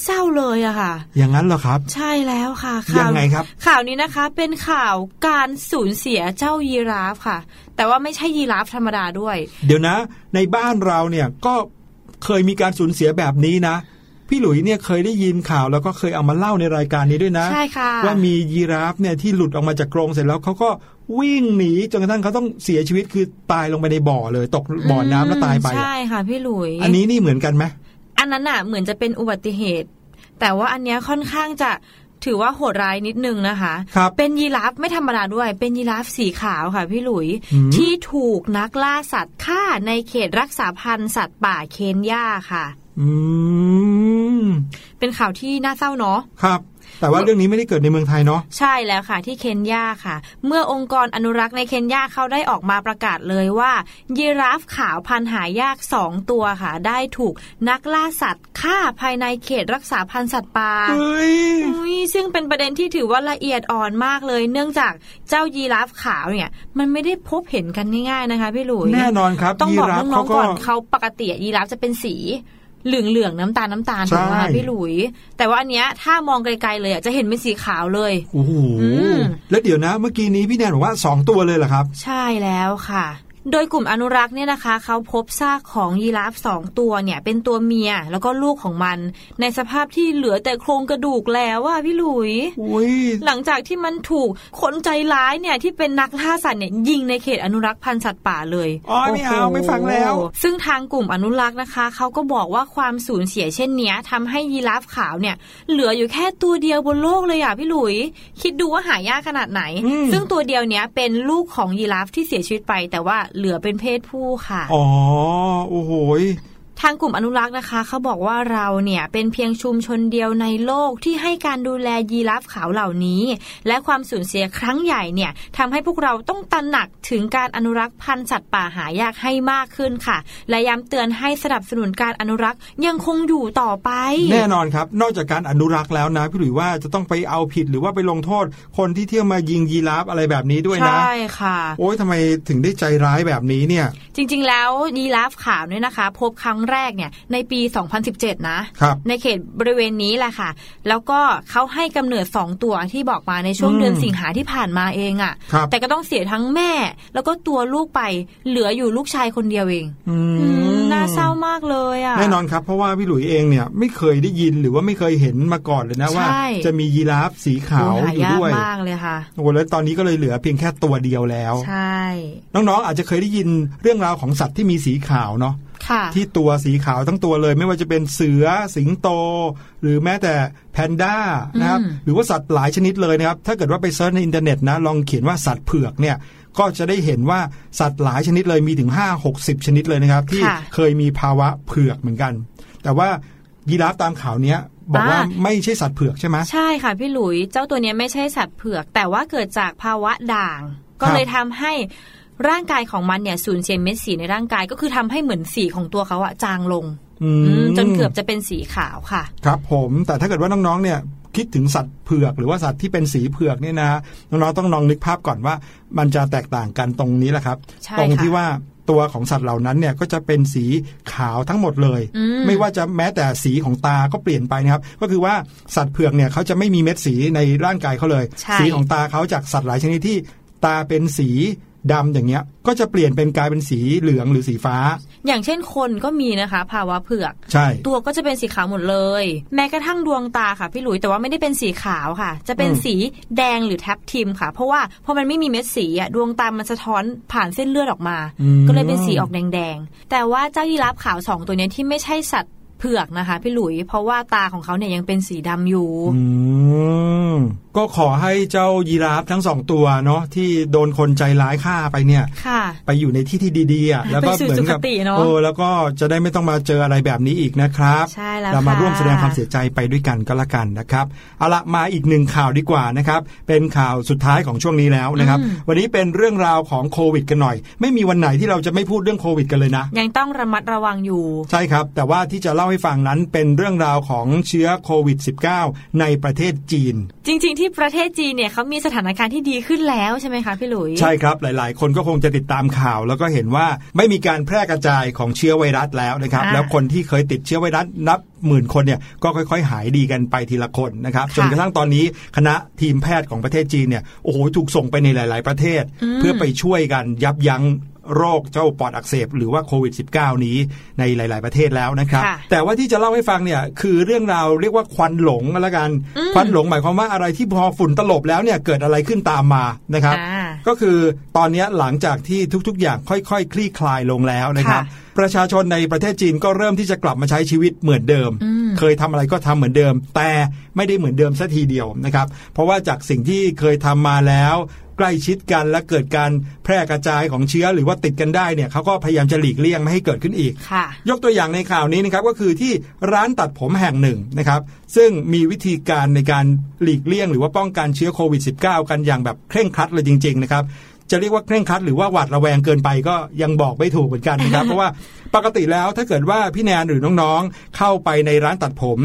Speaker 2: เศร้าเลยอะค่ะ
Speaker 1: อย่างนั้นเหรอครับ
Speaker 2: ใช่แล้วค่ะ
Speaker 1: ยั
Speaker 2: ข่าว
Speaker 1: งไงครับ
Speaker 2: ข่าวนี้นะคะ เป็นข่าวการสูญเสียเจ้ายีราฟค่ะ แต่ว่าไม่ใช่ยีราฟธรรมดาด้วย
Speaker 1: เดี๋ยวนะ ในบ้านเราเนี่ยก็เคยมีการสูญเสียแบบนี้นะพี่หลุยเนี่ยเคยได้ยินข่าวแล้วก็เคยเอามาเล่าในรายการนี้ด้วยนะ
Speaker 2: ใช่ค่ะ
Speaker 1: ว่ามียีราฟเนี่ยที่หลุดออกมาจากกรงเสร็จแล้วเขาก็วิ่งหนีจนกระทั่งเขาต้องเสียชีวิตคือตายลงไปในบ่อเลย ตกบ่อน้ำแล้วตายไป
Speaker 2: ใช่ค่ะพี่หลุย
Speaker 1: อันนี้นี่เหมือนกันไหม
Speaker 2: อันนั้นน่ะเหมือนจะเป็นอุบัติเหตุ แต่ว่าอันเนี้ยค่อนข้างจะถือว่าโหดร้ายนิดนึงนะคะ
Speaker 1: ครับ
Speaker 2: เป็นยีราฟไม่ธรรมดาด้วย เป็นยีราฟสีขาวค่ะพี่หลุย
Speaker 1: อืม
Speaker 2: ที่ถูกนักล่าสัตว์ฆ่าในเขตรักษาพันธุ์สัตว์ป่าเคนยาค่ะ
Speaker 1: อืม
Speaker 2: เป็นข่าวที่น่าเศร้าเนาะ
Speaker 1: ครับ แต่ว่าเรื่องนี้ไม่ได้เกิดในเมืองไทยเนาะ
Speaker 2: ใช่แล้วค่ะ ที่เคนยาค่ะ เมื่อองค์กรอนุรักษ์ในเคนยาเขาได้ออกมาประกาศเลยว่า ยีราฟขาวพันธุ์หายากสองตัวค่ะ ได้ถูกนักล่าสัตว์ฆ่าภายในเขตรักษาพันธุ์สัตว์ป่า
Speaker 1: เฮ้ย
Speaker 2: อุ๊ยซึ่งเป็นประเด็นที่ถือว่าละเอียดอ่อนมากเลย เนื่องจากเจ้ายีราฟขาวเนี่ย มันไม่ได้พบเห็นกันง่ายๆนะคะพี่หลุย
Speaker 1: แน่นอนครับ
Speaker 2: ต้อง
Speaker 1: ยี
Speaker 2: บอก
Speaker 1: ราฟ
Speaker 2: น้อ
Speaker 1: เขา
Speaker 2: งๆ
Speaker 1: ก็
Speaker 2: ก่อนเขาปกติยีราฟจะเป็นสี เหลืองเหลืองๆน้ำตาลน้ำตาลถูกไหม
Speaker 1: ใช่
Speaker 2: คะพี่หลุย แต่ว่าอันเนี้ยถ้ามองไกลๆเลยอะจะเห็นเป็นสีขาวเลย
Speaker 1: โอ้โห
Speaker 2: อืม
Speaker 1: แล้วเดี๋ยวนะ เมื่อกี้นี้พี่แนนบอกว่าสองตัวเลยเหรอครับ
Speaker 2: ใช่แล้วค่ะ โดยกลุ่มอนุรักษ์เนี่ยนะคะเขาพบซากของยีราฟสองตัวเนี่ย เป็นตัวเมียแล้วก็ลูกของมัน ในสภาพที่เหลือแต่โครงกระดูกแล้วอะพี่หลุย
Speaker 1: อุ้ย
Speaker 2: หลังจากที่มันถูกคนใจร้ายเนี่ยที่เป็นนักล่าสัตว์เนี่ยยิงในเขตอนุรักษ์พันธุ์สัตว์ป่าเลย
Speaker 1: อ๋อไม่เอา
Speaker 2: โโห
Speaker 1: ไม่ฟังแล้ว
Speaker 2: ซึ่งทางกลุ่มอนุรักษ์นะคะเขาก็บอกว่าความสูญเสียเช่นเนี้ยทำให้ยีราฟขาวเนี่ย เหลืออยู่แค่ตัวเดียวบนโลกเลยอะพี่หลุย คิดดูว่าหายากขนาดไหน
Speaker 1: อืม
Speaker 2: ซึ่งตัวเดียวเนี้ยเป็นลูกของยีราฟที่เสียชีวิตไปแต่ว่าเหลือเป็นเพศผู้ค่ะ
Speaker 1: อ๋อ โอ้โห
Speaker 2: ทางกลุ่มอนุรักษ์นะคะเขาบอกว่าเราเนี่ยเป็นเพียงชุมชนเดียวในโลกที่ให้การดูแลยีราฟขาวเหล่านี้ และความสูญเสียครั้งใหญ่เนี่ยทำให้พวกเราต้องตระหนักถึงการอนุรักษ์พันธุ์สัตว์ป่าหายากให้มากขึ้นค่ะ และย้ำเตือนให้สนับสนุนการอนุรักษ์ยังคงอยู่ต่อไป
Speaker 1: แน่นอนครับ นอกจากการอนุรักษ์แล้วนะพี่หลุยว่าจะต้องไปเอาผิดหรือว่าไปลงโทษ คนที่เที่ยวมายิงยีราฟอะไรแบบนี้ด้วยนะ
Speaker 2: ใช่ค่ะ
Speaker 1: โอ้ยทำไมถึงได้ใจร้ายแบบนี้เนี่ย
Speaker 2: จริง ๆ แล้วยีราฟขาวเนี่ยนะคะ พบครั้งแรกเนี่ยในปี 2017 นะ
Speaker 1: ครับ
Speaker 2: ในเขตบริเวณนี้แหละค่ะ แล้วก็เขาให้กำเนิดสองตัวที่บอกมาในช่วง
Speaker 1: อืม
Speaker 2: เดือนสิงหาที่ผ่านมาเองอะ่ะ
Speaker 1: ครับ
Speaker 2: แต่ก็ต้องเสียทั้งแม่ แล้วก็ตัวลูกไปเหลืออยู่ลูกชายคนเดียวเอง
Speaker 1: อืม
Speaker 2: อืมน่าเศร้ามากเลยอะ่ะ
Speaker 1: แน่นอนครับเพราะว่าพี่หลุยเองเนี่ยไม่เคยได้ยินหรือว่าไม่เคยเห็นมาก่อนเลยนะว่า
Speaker 2: ใช่
Speaker 1: จะมียีราฟสีขาว
Speaker 2: โอ้หา
Speaker 1: อยู่
Speaker 2: ยาก
Speaker 1: ด้วย
Speaker 2: มากเลยค่ะ
Speaker 1: โอ้แล้วตอนนี้ก็เลยเหลือเพียงแค่ตัวเดียวแล้ว
Speaker 2: ใช่
Speaker 1: น้องๆอาจจะเคยได้ยินเรื่องราวของสัตว์ที่มีสีขาวเนาะ
Speaker 2: ค่ะ
Speaker 1: ที่ตัวสีขาวทั้งตัวเลย ไม่ว่าจะเป็นเสือสิงโต หรือแม้แต่แพนด้านะครับ
Speaker 2: อืม
Speaker 1: หรือว่าสัตว์หลายชนิดเลยนะครับ ถ้าเกิดว่าไป search ในอินเทอร์เน็ตนะลองเขียนว่าสัตว์เผือกเนี่ยก็จะได้เห็นว่าสัตว์หลายชนิดเลยมีถึง 5 60 ชนิดเลยนะครับ ที่
Speaker 2: ค่ะ
Speaker 1: เคยมีภาวะเผือกเหมือนกัน แต่ว่ายีราฟตามข่าวเนี้ยบอกว่า
Speaker 2: อ่า
Speaker 1: ไม่ใช่สัตว์เผือกใช่ไหม
Speaker 2: ใช่ค่ะพี่หลุยเจ้าตัวเนี้ยไม่ใช่สัตว์เผือก แต่ว่าเกิดจากภาวะด่าง ก็
Speaker 1: ครับ
Speaker 2: เลยทำให้ ร่างกายของมันเนี่ยสูญเสียเม็ดสีในร่างกายก็คือทำให้เหมือนสีของตัวเขาอะจางลง
Speaker 1: อื
Speaker 2: อืม
Speaker 1: ม
Speaker 2: จนเกือบจะเป็นสีขาวค่ะ
Speaker 1: ครับผมแต่ถ้าเกิดว่าน้องๆเนี่ยคิดถึงสัตว์เผือกหรือว่าสัตว์ที่เป็นสีเผือกเนี่ยนะน้องๆต้องลองนึกภาพก่อนว่า มันจะแตกต่างกันตรงนี้แหละครับ
Speaker 2: ใช่
Speaker 1: ตรง
Speaker 2: ค่ะ
Speaker 1: ที่ว่าตัวของสัตว์เหล่านั้นเนี่ยก็จะเป็นสีขาวทั้งหมดเลย
Speaker 2: อืม
Speaker 1: ไม่ว่าจะแม้แต่สีของตาก็เปลี่ยนไปนะครับก็คือว่าสัตว์เผือกเนี่ยเขาจะไม่มีเม็ดสีในร่างกายเขาเลย
Speaker 2: ใช่
Speaker 1: สีของตาเขาจากสัตว์หลายชนิดที่ตาเป็นสี ดำอย่างเงี้ย ก็จะเปลี่ยนเป็นกลายเป็นสีเหลืองหรือสีฟ้า
Speaker 2: อย่างเช่นคนก็มีนะคะ ภาวะเผือก
Speaker 1: ใช่
Speaker 2: ตัวก็จะเป็นสีขาวหมดเลย แม้กระทั่งดวงตาค่ะพี่หลุยแต่ว่าไม่ได้เป็นสีขาวค่ะ จะเป็น
Speaker 1: อืม
Speaker 2: สีแดงหรือแท็บทิมค่ะ เพราะว่าพอมันไม่มีเม็ดสีอะดวงตามันสะท้อนผ่านเส้นเลือดออกมา
Speaker 1: อืม
Speaker 2: ก็เลยเป็นสีออกแดงๆแต่ว่าเจ้ายีราฟขาวสองตัวเนี้ยที่ไม่ใช่สัตว์ เผือกนะคะพี่หลุย เพราะว่าตาของเขาเนี่ยยังเป็นสีดำอยู่
Speaker 1: อืมก็ขอให้เจ้ายีราฟทั้งสองตัวเนาะที่โดนคนใจร้ายฆ่าไปเนี่ย
Speaker 2: ค่ะ
Speaker 1: ไปอยู่ในที่ที่ดีๆอะแล้วก็
Speaker 2: ไปสู่
Speaker 1: เหมือนกับ
Speaker 2: สุคติเนอะ
Speaker 1: เออแล้วก็จะได้ไม่ต้องมาเจออะไรแบบนี้อีกนะครับ
Speaker 2: ใช่แล้ว
Speaker 1: เรามา
Speaker 2: ค่ะ
Speaker 1: ร่วมแสดงความเสียใจไปด้วยกันก็แล้วกันนะครับเอาละมาอีกหนึ่งข่าวดีกว่านะครับ เป็นข่าวสุดท้ายของช่วงนี้แล้วนะครับ วันนี้เป็นเรื่องราวของโควิด กันหน่อย ไม่มีวันไหนที่เราจะไม่พูดเรื่องโควิด กันเลยนะ
Speaker 2: ยังต้องระมัดระวังอยู่
Speaker 1: ใช่ครับ แต่ว่าที่จะเล่าให้ฟังนั้นเป็นเรื่องราวของเชื้อโควิด -19 ในประเทศจีน
Speaker 2: จริง ๆ ที่ประเทศจีนเนี่ยเขามีสถานการณ์ที่ดีขึ้นแล้วใช่ไหมคะพี่หลุย
Speaker 1: ใช่ครับหลาย ๆ คนก็คงจะติดตามข่าว แล้วก็เห็นว่าไม่มีการแพร่กระจายของเชื้อไวรัสแล้วนะครับ
Speaker 2: อ่า
Speaker 1: แล้วคนที่เคยติดเชื้อไวรัสนับหมื่นคนเนี่ยก็ค่อย ๆ หายดีกันไปทีละคนนะครับ
Speaker 2: ค่ะ
Speaker 1: จนกระทั่งตอนนี้คณะทีมแพทย์ของประเทศจีนเนี่ยโอ้โหถูกส่งไปในหลาย ๆ ประเทศ
Speaker 2: อืม
Speaker 1: เพื่อไปช่วยกันยับยั้ง โรคเจ้าปอดอักเสบหรือว่าโควิด -19 นี้ในหลาย ๆ ประเทศแล้วนะครับ
Speaker 2: ค่ะ
Speaker 1: แต่ว่าที่จะเล่าให้ฟังเนี่ยคือเรื่องราวเรียกว่าควันหลงก็แล้วกัน
Speaker 2: อืม
Speaker 1: ควันหลงหมายความว่าอะไรที่พอฝุ่นตลบแล้วเนี่ยเกิดอะไรขึ้นตามมานะครับ
Speaker 2: อ่า
Speaker 1: ก็คือตอนนี้หลังจากที่ทุก ๆ อย่างค่อย ๆ คลี่คลายลงแล้วนะครับ
Speaker 2: ค่ะ
Speaker 1: ประชาชนในประเทศจีนก็เริ่มที่จะกลับมาใช้ชีวิตเหมือนเดิม
Speaker 2: อืม
Speaker 1: เคยทำอะไรก็ทำเหมือนเดิม แต่ไม่ได้เหมือนเดิมสัทีเดียวนะครับ เพราะว่าจากสิ่งที่เคยทำมาแล้วใกล้ชิดกันและเกิดการแพร่กระจายของเชื้อหรือว่าติดกันได้เนี่ยเขาก็พยายามจะหลีกเลี่ยงไม่ให้เกิดขึ้นอีก
Speaker 2: ค่ะ
Speaker 1: ยกตัวอย่างในข่าวนี้นะครับก็คือที่ร้านตัดผมแห่งหนึ่งนะครับ ซึ่งมีวิธีการในการหลีกเลี่ยง หรือว่าป้องกันเชื้อโควิด -19 กันอย่างแบบเคร่งครัดเลยจริง ๆ นะครับจะเรียกว่าเคร่งครัดหรือว่าหวาดระแวงเกินไปก็ยังบอกไม่ถูกเหมือนกันนะครับ เพราะว่าปกติแล้วถ้าเกิดว่าพี่แนนหรือน้องๆ เข้าไปในร้านตัดผม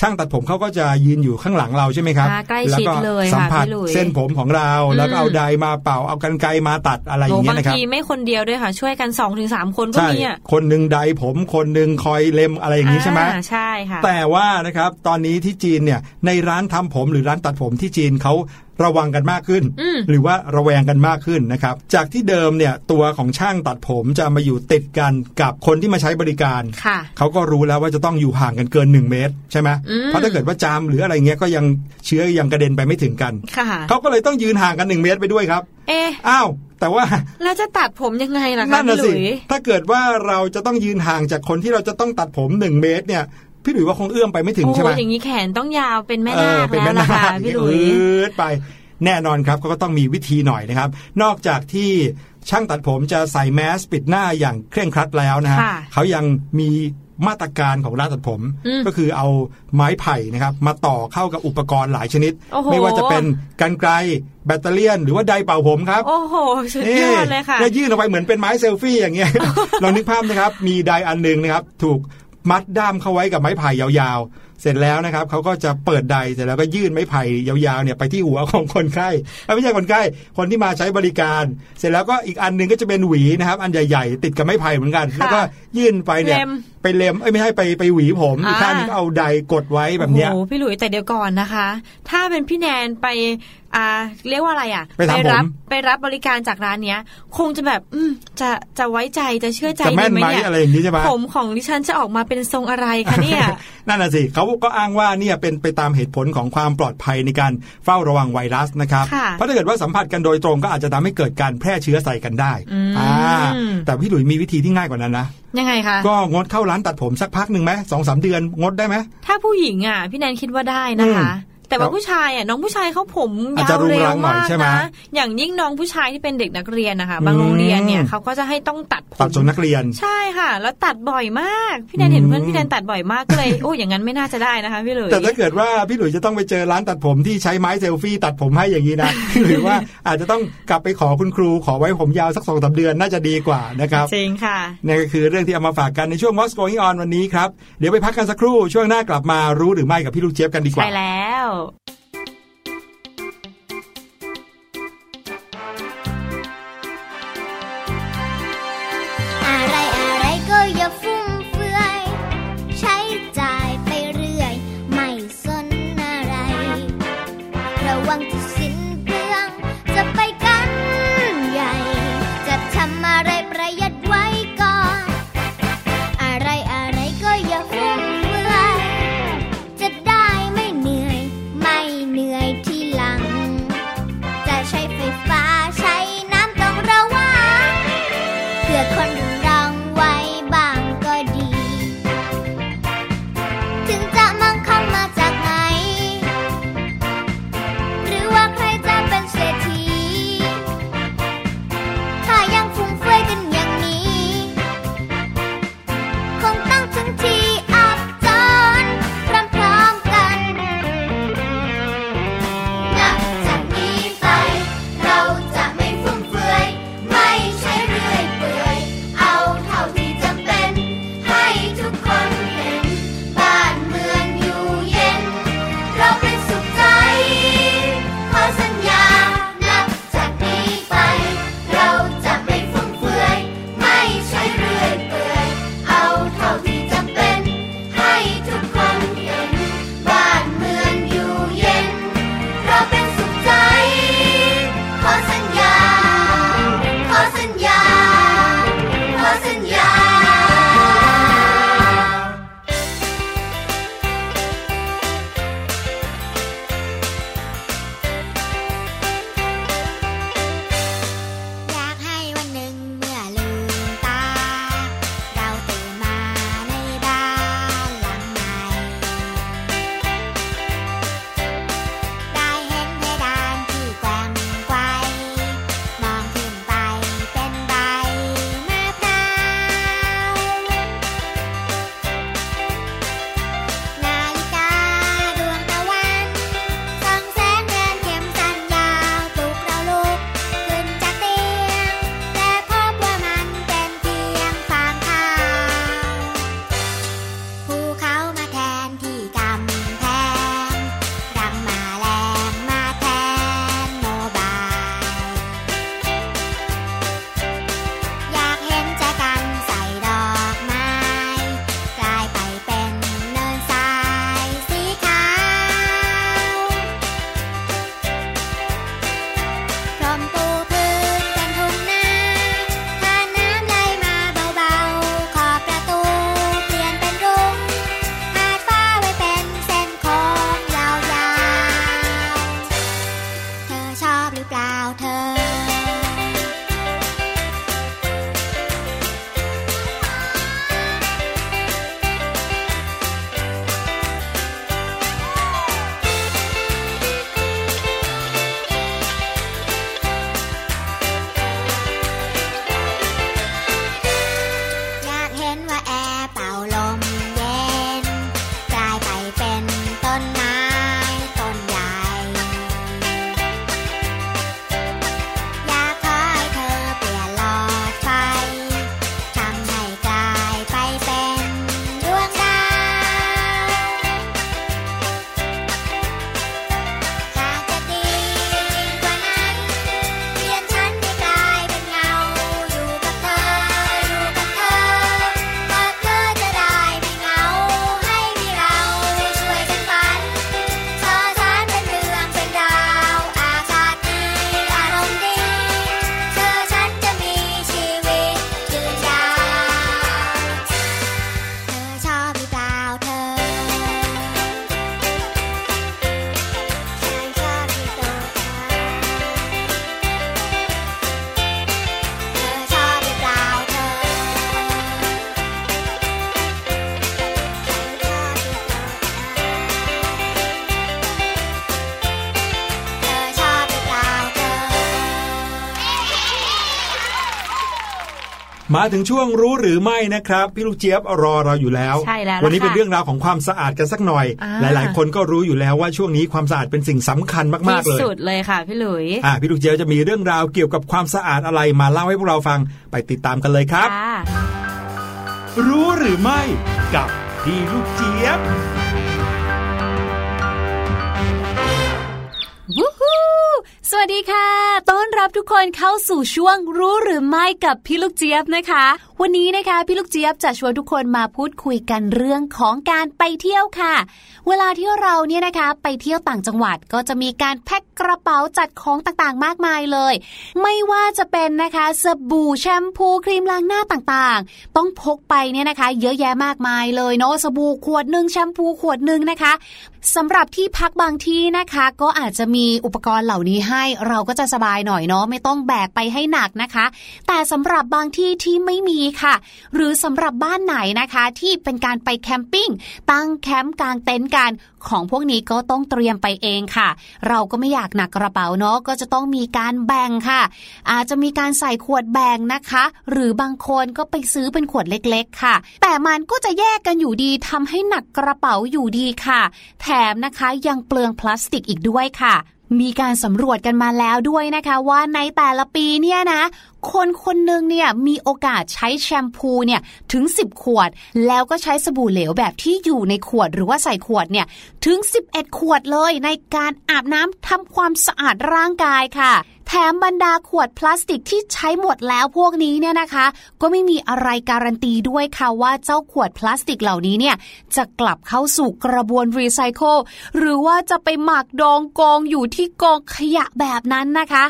Speaker 1: ช่างตัดผมเขาก็จะยืนอยู่ข้างหลังเราใช่ไหมครับ
Speaker 2: อ่าใกล้
Speaker 1: แล้ว
Speaker 2: ชิด
Speaker 1: ก็
Speaker 2: เลยค่ะ
Speaker 1: สัมผัส
Speaker 2: พี่หลุย
Speaker 1: เส้นผมของเรา แล้วก็เอาไดร์มาเป่าเอากันไกรมาตัดอะไรอ
Speaker 2: โอ้
Speaker 1: ย่างเงี้
Speaker 2: บายง
Speaker 1: นะครับ
Speaker 2: ทีไม่คนเดียวด้วยค่ะ ช่วยกัน2อถึงสคนก็
Speaker 1: ใช่
Speaker 2: มีอะ
Speaker 1: คนหนึ่งไดร์ผมคนหนึ่งคอยเล็มอะไรอย่างนี้ใช่ไหม
Speaker 2: อ่าใช่ค่ะ
Speaker 1: แต่ว่านะครับตอนนี้ที่จีนเนี่ยในร้านทำผมหรือร้านตัดผมที่จีนเขา ระวังกันมากขึ้น
Speaker 2: อืม
Speaker 1: หรือว่าระแวงกันมากขึ้นนะครับ จากที่เดิมเนี่ยตัวของช่างตัดผมจะมาอยู่ติดกันกับคนที่มาใช้บริการ
Speaker 2: ค่ะ
Speaker 1: เขาก็รู้แล้วว่าจะต้องอยู่ห่างกันเกิน 1 เมตร ใช่ไหม
Speaker 2: อืม
Speaker 1: เพราะถ้าเกิดว่าจามหรืออะไรเงี้ยก็ยังเชื้อยังกระเด็นไปไม่ถึงกัน
Speaker 2: ค่ะ
Speaker 1: เขาก็เลยต้องยืนห่างกัน 1 เมตรไปด้วยครับ
Speaker 2: เอ๊ะ
Speaker 1: อ้าวแต่ว่า
Speaker 2: แล้วจะตัดผมยังไงล่ะคะ
Speaker 1: นั่น
Speaker 2: พี่
Speaker 1: น่ะ
Speaker 2: ห
Speaker 1: สิ
Speaker 2: ลุย
Speaker 1: ถ้าเกิดว่าเราจะต้องยืนห่างจากคนที่เราจะต้องตัดผม 1 เมตรเนี่ย พี่หลุยว่าคงเอื้อมไปไม่ถึง
Speaker 2: โอ้
Speaker 1: ใช่ไหม
Speaker 2: อย่างนี้แขนต้องยาวเป็นแม่
Speaker 1: เอ
Speaker 2: นา
Speaker 1: อ
Speaker 2: ค
Speaker 1: เป็น
Speaker 2: แล้
Speaker 1: แม่
Speaker 2: วล่ะ
Speaker 1: นา
Speaker 2: ค่ะ
Speaker 1: ค
Speaker 2: พี่หลุย
Speaker 1: อืดไปแน่นอนครับเขาก็ต้องมีวิธีหน่อยนะครับ นอกจากที่ช่างตัดผมจะใส่แมสปิดหน้าอย่างเคร่งครัดแล้วนะฮะ
Speaker 2: ค่ะ
Speaker 1: เขายังมีมาตรการของร้านตัดผม
Speaker 2: อืม
Speaker 1: ก็คือเอาไม้ไผ่นะครับมาต่อเข้ากับอุปกรณ์หลายชนิด
Speaker 2: โอ้โห
Speaker 1: ไม่ว่าจะเป็นกรรไกรแบตตาเลี่ยนหรือว่าไดร์เป่าผมครับ
Speaker 2: โอ้โหสุดยอดเลยค่ะ
Speaker 1: นี่ยื่นออกไปเหมือนเป็นไม้เซลฟี่อย่างเงี้ยลองนึกภาพนะครับ มีไดร์อันหนึ่งนะครับ ถูก มัดด้ามเข้าไว้กับไม้ไผ่ยาว เสร็จแล้วนะครับเขาก็จะเปิดไดร์เสร็จแล้วก็ยื่นไม้ไผ่ยาวๆเนี่ยไปที่หัวของคนไข้เอ้ยไม่ใช่คนไข้คนที่มาใช้บริการ เสร็จแล้วก็อีกอันหนึ่งก็จะเป็นหวีนะครับ อันใหญ่ๆ ติดกับไม้ไผ่เหมือนกัน แล้วก็ยื่นไปเนี่ย
Speaker 2: เล็ม
Speaker 1: ไปเล็มเอ้ยไม่ใช่ไปไปหวีผมอีก
Speaker 2: อ่า
Speaker 1: ข้างหนึงก็เอาไดร์กดไว้แบบเนี้ย
Speaker 2: โอ้โหพี่หลุยแต่เดี๋ยวก่อนนะคะ ถ้าเป็นพี่แนนไปอ่าเรียกว่าอะไรอะ
Speaker 1: ไปทำผม
Speaker 2: รัไปรับบริการจากร้านเนี้ย คงจะแบบ อืมจะจะไว้ใจจะเชื่อใจ
Speaker 1: จะแม่น
Speaker 2: ดี
Speaker 1: ไหม
Speaker 2: เนี่ย
Speaker 1: อะไรอย่างนี้ใช่ไหม
Speaker 2: ผมของดิฉันจะออกมาเป็นทรงอะไรคะเนี่ย
Speaker 1: นั่นน่ะสิเขาก็อ้างว่าเนี่ยเป็นไปตามเหตุผลของความปลอดภัยในการเฝ้าระวังไวรัสนะครับ
Speaker 2: ค่ะ
Speaker 1: เพราะถ้าเกิดว่าสัมผัสกันโดยตรงก็อาจจะทำให้เกิดการแพร่เชื้อใส่กันได้
Speaker 2: อืม
Speaker 1: อ่าแต่พี่หลุยมีวิธีที่ง่ายกว่านั้นนะ
Speaker 2: ยังไงคะ
Speaker 1: ก็งดเข้าร้านตัดผมสักพักหนึ่งไหมสองสามเดือนงดได้ไหม
Speaker 2: ถ้าผู้หญิงอะพี่แนนคิดว่าได้นะคะ
Speaker 1: อืม
Speaker 2: แต่แต่ว่าผู้ชายอะน้องผู้ชายเขาผม
Speaker 1: อาจ
Speaker 2: ยา
Speaker 1: จะ
Speaker 2: ว
Speaker 1: รุง
Speaker 2: เร็
Speaker 1: รั
Speaker 2: ว
Speaker 1: งหน่อย
Speaker 2: มาก
Speaker 1: ใช่ไหม
Speaker 2: นะอย่างยิ่งน้องผู้ชายที่เป็นเด็กนักเรียนนะคะบาง
Speaker 1: อืม
Speaker 2: โรงเรียนเนี่ยเขาก็จะให้ต้องตัดผม
Speaker 1: ตัดจนนักเรียน
Speaker 2: ใช่ค่ะ แล้วตัดบ่อยมาก พี่แนนเห็นเพื่อนพี่แนนตัดบ่อยมากก็เลยโอ้อย่างนั้นไม่น่าจะได้นะคะพี่หลุย
Speaker 1: แต่ถ้าเกิดว่าพี่หลุยจะต้องไปเจอร้านตัดผมที่ใช้ไม้เซลฟี่ตัดผมให้อย่างนี้นะหรือว่าอาจจะต้องกลับไปขอคุณครูขอไว้ผมยาวสักสองสาเดือนน่าจะดีกว่านะครับ
Speaker 2: จริงค่ะ
Speaker 1: นี่ก็คือเรื่องที่เอามาฝากกันในช่วง What's Going On วันนี้ครับเดี๋ยวไปพักกันสักครู่ช่วงหน้ากลับมารู้หรือไม่กับพี่ลูกเจี๊ยบกันดีกว่า
Speaker 2: ใช่แล้ว
Speaker 3: อ มา
Speaker 1: ถึงช่วงรู้หรือไม่นะครับ พี่ลูกเจี๊ยบรอเราอยู่แล้ว
Speaker 2: ใช่แล้ว
Speaker 1: วันนี้
Speaker 2: ล่ะค่ะ
Speaker 1: เป็นเรื่องราวของความสะอาดกันสักหน่อย
Speaker 2: อ่า
Speaker 1: หลาย ๆ คนก็รู้อยู่แล้วว่าช่วงนี้ความสะอาดเป็นสิ่งสำคัญมากๆเลย
Speaker 2: ที่สุดเลยค่ะพี่หลุย
Speaker 1: อ่าพี่ลูกเจี๊ยบจะมีเรื่องราวเกี่ยวกับความสะอาดอะไรมาเล่าให้พวกเราฟังไปติดตามกันเลยครับ
Speaker 2: ค่ะ
Speaker 1: รู้หรือไม่กับพี่ลูกเจี๊ยบ
Speaker 4: วู้ฮู้ สวัสดีค่ะ ต้อนรับทุกคนเข้าสู่ช่วงรู้หรือไม่กับพี่ลูกเจี๊ยบนะคะ วันนี้นะคะพี่ลูกเจี๊ยบจะชวนทุกคนมาพูดคุยกันเรื่องของการไปเที่ยวค่ะ เวลาที่เราเนี่ยนะคะไปเที่ยวต่างจังหวัดก็จะมีการแพ็คกระเป๋าจัดของต่างๆ มากมายเลย ไม่ว่าจะเป็นนะคะสบู่แชมพูครีมล้างหน้าต่างๆ ต้องพกไปเนี่ยนะคะ เยอะแยะมากมายเลยเนาะสบู่ขวดหนึ่งแชมพูขวดหนึ่งนะคะ สำหรับที่พักบางที่นะคะ ก็อาจจะมีอุปกรณ์เหล่านี้ให้ เราก็จะสบายหน่อยเนาะไม่ต้องแบกไปให้หนักนะคะ แต่สำหรับบางที่ที่ไม่มีค่ะ หรือสำหรับบ้านไหนนะคะที่เป็นการไปแคมปิ้งตั้งแคมป์กางเต็นท์กัน ของพวกนี้ก็ต้องเตรียมไปเองค่ะ เราก็ไม่อยากหนักกระเป๋าเนาะก็จะต้องมีการแบ่งค่ะ อาจจะมีการใส่ขวดแบ่งนะคะ หรือบางคนก็ไปซื้อเป็นขวดเล็กๆ ค่ะ แต่มันก็จะแยกกันอยู่ดีทำให้หนักกระเป๋าอยู่ดีค่ะ แถมนะคะยังเปลืองพลาสติกอีกด้วยค่ะ มีการสำรวจกันมาแล้วด้วยนะคะว่าในแต่ละปีเนี่ยนะ คนคนหนึ่งเนี่ยมีโอกาสใช้แชมพูเนี่ยถึง 10 ขวด แล้วก็ใช้สบู่เหลวแบบที่อยู่ในขวดหรือว่าใส่ขวดเนี่ยถึง 11 ขวดเลยในการอาบน้ำทำความสะอาดร่างกายค่ะ มบรรดาขวดพลาสติกที่ใช้หมดแล้วพวกนี้เนี่ยนะคะ ก็ไม่มีอะไรการันตีด้วยค่ะว่าเจ้าขวดพลาสติกเหล่านี้เนี่ยจะกลับเข้าสู่กระบวนรีไซเคิลหรือว่าจะไปหมักดองกองอยู่ที่กองขยะแบบนั้นนะคะ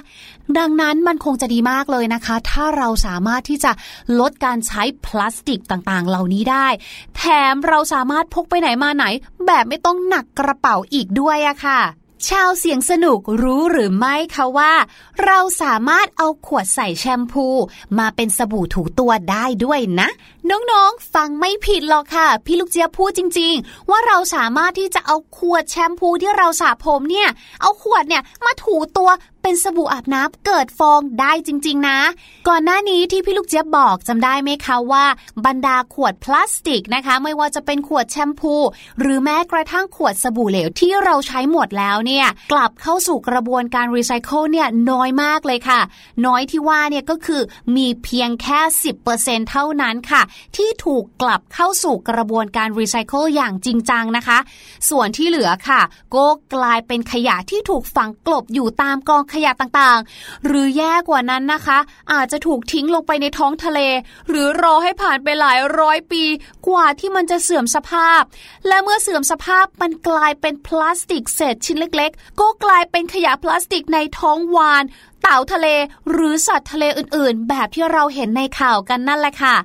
Speaker 4: ดังนั้นมันคงจะดีมากเลยนะคะ ถ้าเราสามารถที่จะลดการใช้พลาสติกต่างๆ เหล่านี้ได้ แถมเราสามารถพกไปไหนมาไหน แบบไม่ต้องหนักกระเป๋าอีกด้วยอะค่ะ ชาวเสียงสนุกรู้หรือไม่คะว่า เราสามารถเอาขวดใส่แชมพู มาเป็นสบู่ถูตัวได้ด้วยนะ น้องๆ ฟังไม่ผิดหรอกค่ะ พี่ลูกเจี๊ยบพูดจริง ๆ ว่าเราสามารถที่จะเอาขวดแชมพูที่เราสระผมเนี่ย เอาขวดเนี่ยมาถูตัว เป็นสบู่อาบน้ำเกิดฟองได้จริง ๆ นะ ก่อนหน้านี้ที่พี่ลูกเจี๊ยบบอกจำได้ไหมคะว่า บรรดาขวดพลาสติกนะคะ ไม่ว่าจะเป็นขวดแชมพู หรือแม้กระทั่งขวดสบู่เหลวที่เราใช้หมดแล้วเนี่ยกลับเข้าสู่กระบวนการรีไซเคิลเนี่ยน้อยมากเลยค่ะ น้อยที่ว่าเนี่ยก็คือมีเพียงแค่ 10%เท่านั้นค่ะ ที่ถูกกลับเข้าสู่กระบวนการรีไซเคิลอย่างจริงจังนะคะ ส่วนที่เหลือค่ะก็กลายเป็นขยะที่ถูกฝังกลบอยู่ตามกองขยะต่างๆ หรือแย่กว่านั้นนะคะ อาจจะถูกทิ้งลงไปในท้องทะเล หรือรอให้ผ่านไปหลายร้อยปี กว่าที่มันจะเสื่อมสภาพ และเมื่อเสื่อมสภาพมันกลายเป็นพลาสติกเศษชิ้นเล็ก ๆ ก็กลายเป็นขยะพลาสติกในท้องวานเต่าทะเลหรือสัตว์ทะเลอื่นๆ แบบที่เราเห็นในข่าวกันนั่นแหละค่ะ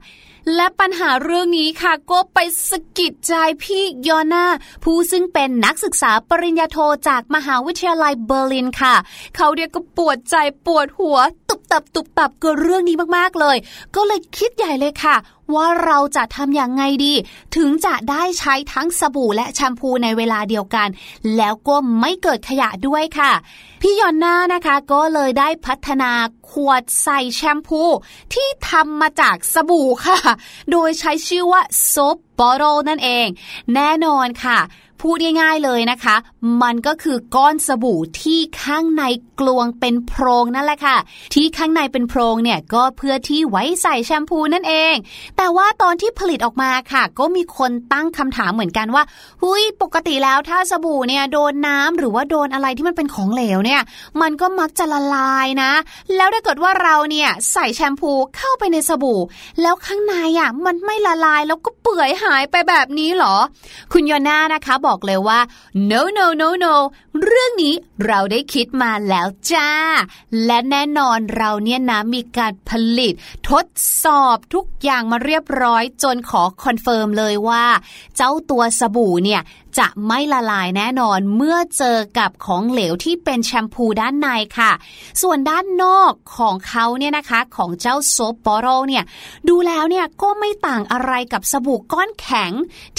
Speaker 4: และปัญหาเรื่องนี้ค่ะก็ไปสะกิดใจพี่ยอนาผู้ซึ่งเป็นนักศึกษาปริญญาโทจากมหาวิทยาลัยเบอร์ลินค่ะ เขาเดียก็ปวดใจปวดหัว ตับตุบตับเกับเรื่องนี้มากๆเลย ก็เลยคิดใหญ่เลยค่ะ ว่าเราจะทำอย่างไงดี ถึงจะได้ใช้ทั้งสบู่และแชมพูในเวลาเดียวกัน แล้วก็ไม่เกิดขยะด้วยค่ะ พี่ยอนน่านะคะก็เลยได้พัฒนาขวดใส่แชมพู ที่ทำมาจากสบู่ค่ะ โดยใช้ชื่อว่า soap b o t t นั่นเอง แน่นอนค่ะ พูดง่ายๆเลยนะคะ มันก็คือก้อนสบู่ที่ข้างในกลวงเป็นโพรงนั่นแหละค่ะ ที่ข้างในเป็นโพรงเนี่ยก็เพื่อที่ไว้ใส่แชมพูนั่นเอง แต่ว่าตอนที่ผลิตออกมาค่ะ ก็มีคนตั้งคำถามเหมือนกันว่าหุยปกติแล้วถ้าสบู่เนี่ยโดนน้ำหรือว่าโดนอะไรที่มันเป็นของเหลวเนี่ย มันก็มักจะละลายนะ แล้วถ้าเกิดว่าเราเนี่ยใส่แชมพูเข้าไปในสบู่ แล้วข้างในอะมันไม่ละลายแล้วก็เปื่อยหายไปแบบนี้หรอ คุณยอน่านะคะบบอกเลยว่า no no no no เรื่องนี้เราได้คิดมาแล้วจ้า และแน่นอนเราเนี่ยนะมีการผลิต ทดสอบทุกอย่างมาเรียบร้อยจนขอ confirm เลยว่า เจ้าตัวสบู่เนี่ยจะไม่ละลายแน่นอนเมื่อเจอกับของเหลวที่เป็นแชมพูด้านในค่ะ ส่วนด้านนอกของเขาเนี่ยนะคะของเจ้า Soap Bottle เนี่ยดูแล้วเนี่ยก็ไม่ต่างอะไรกับสบู่ก้อนแข็ง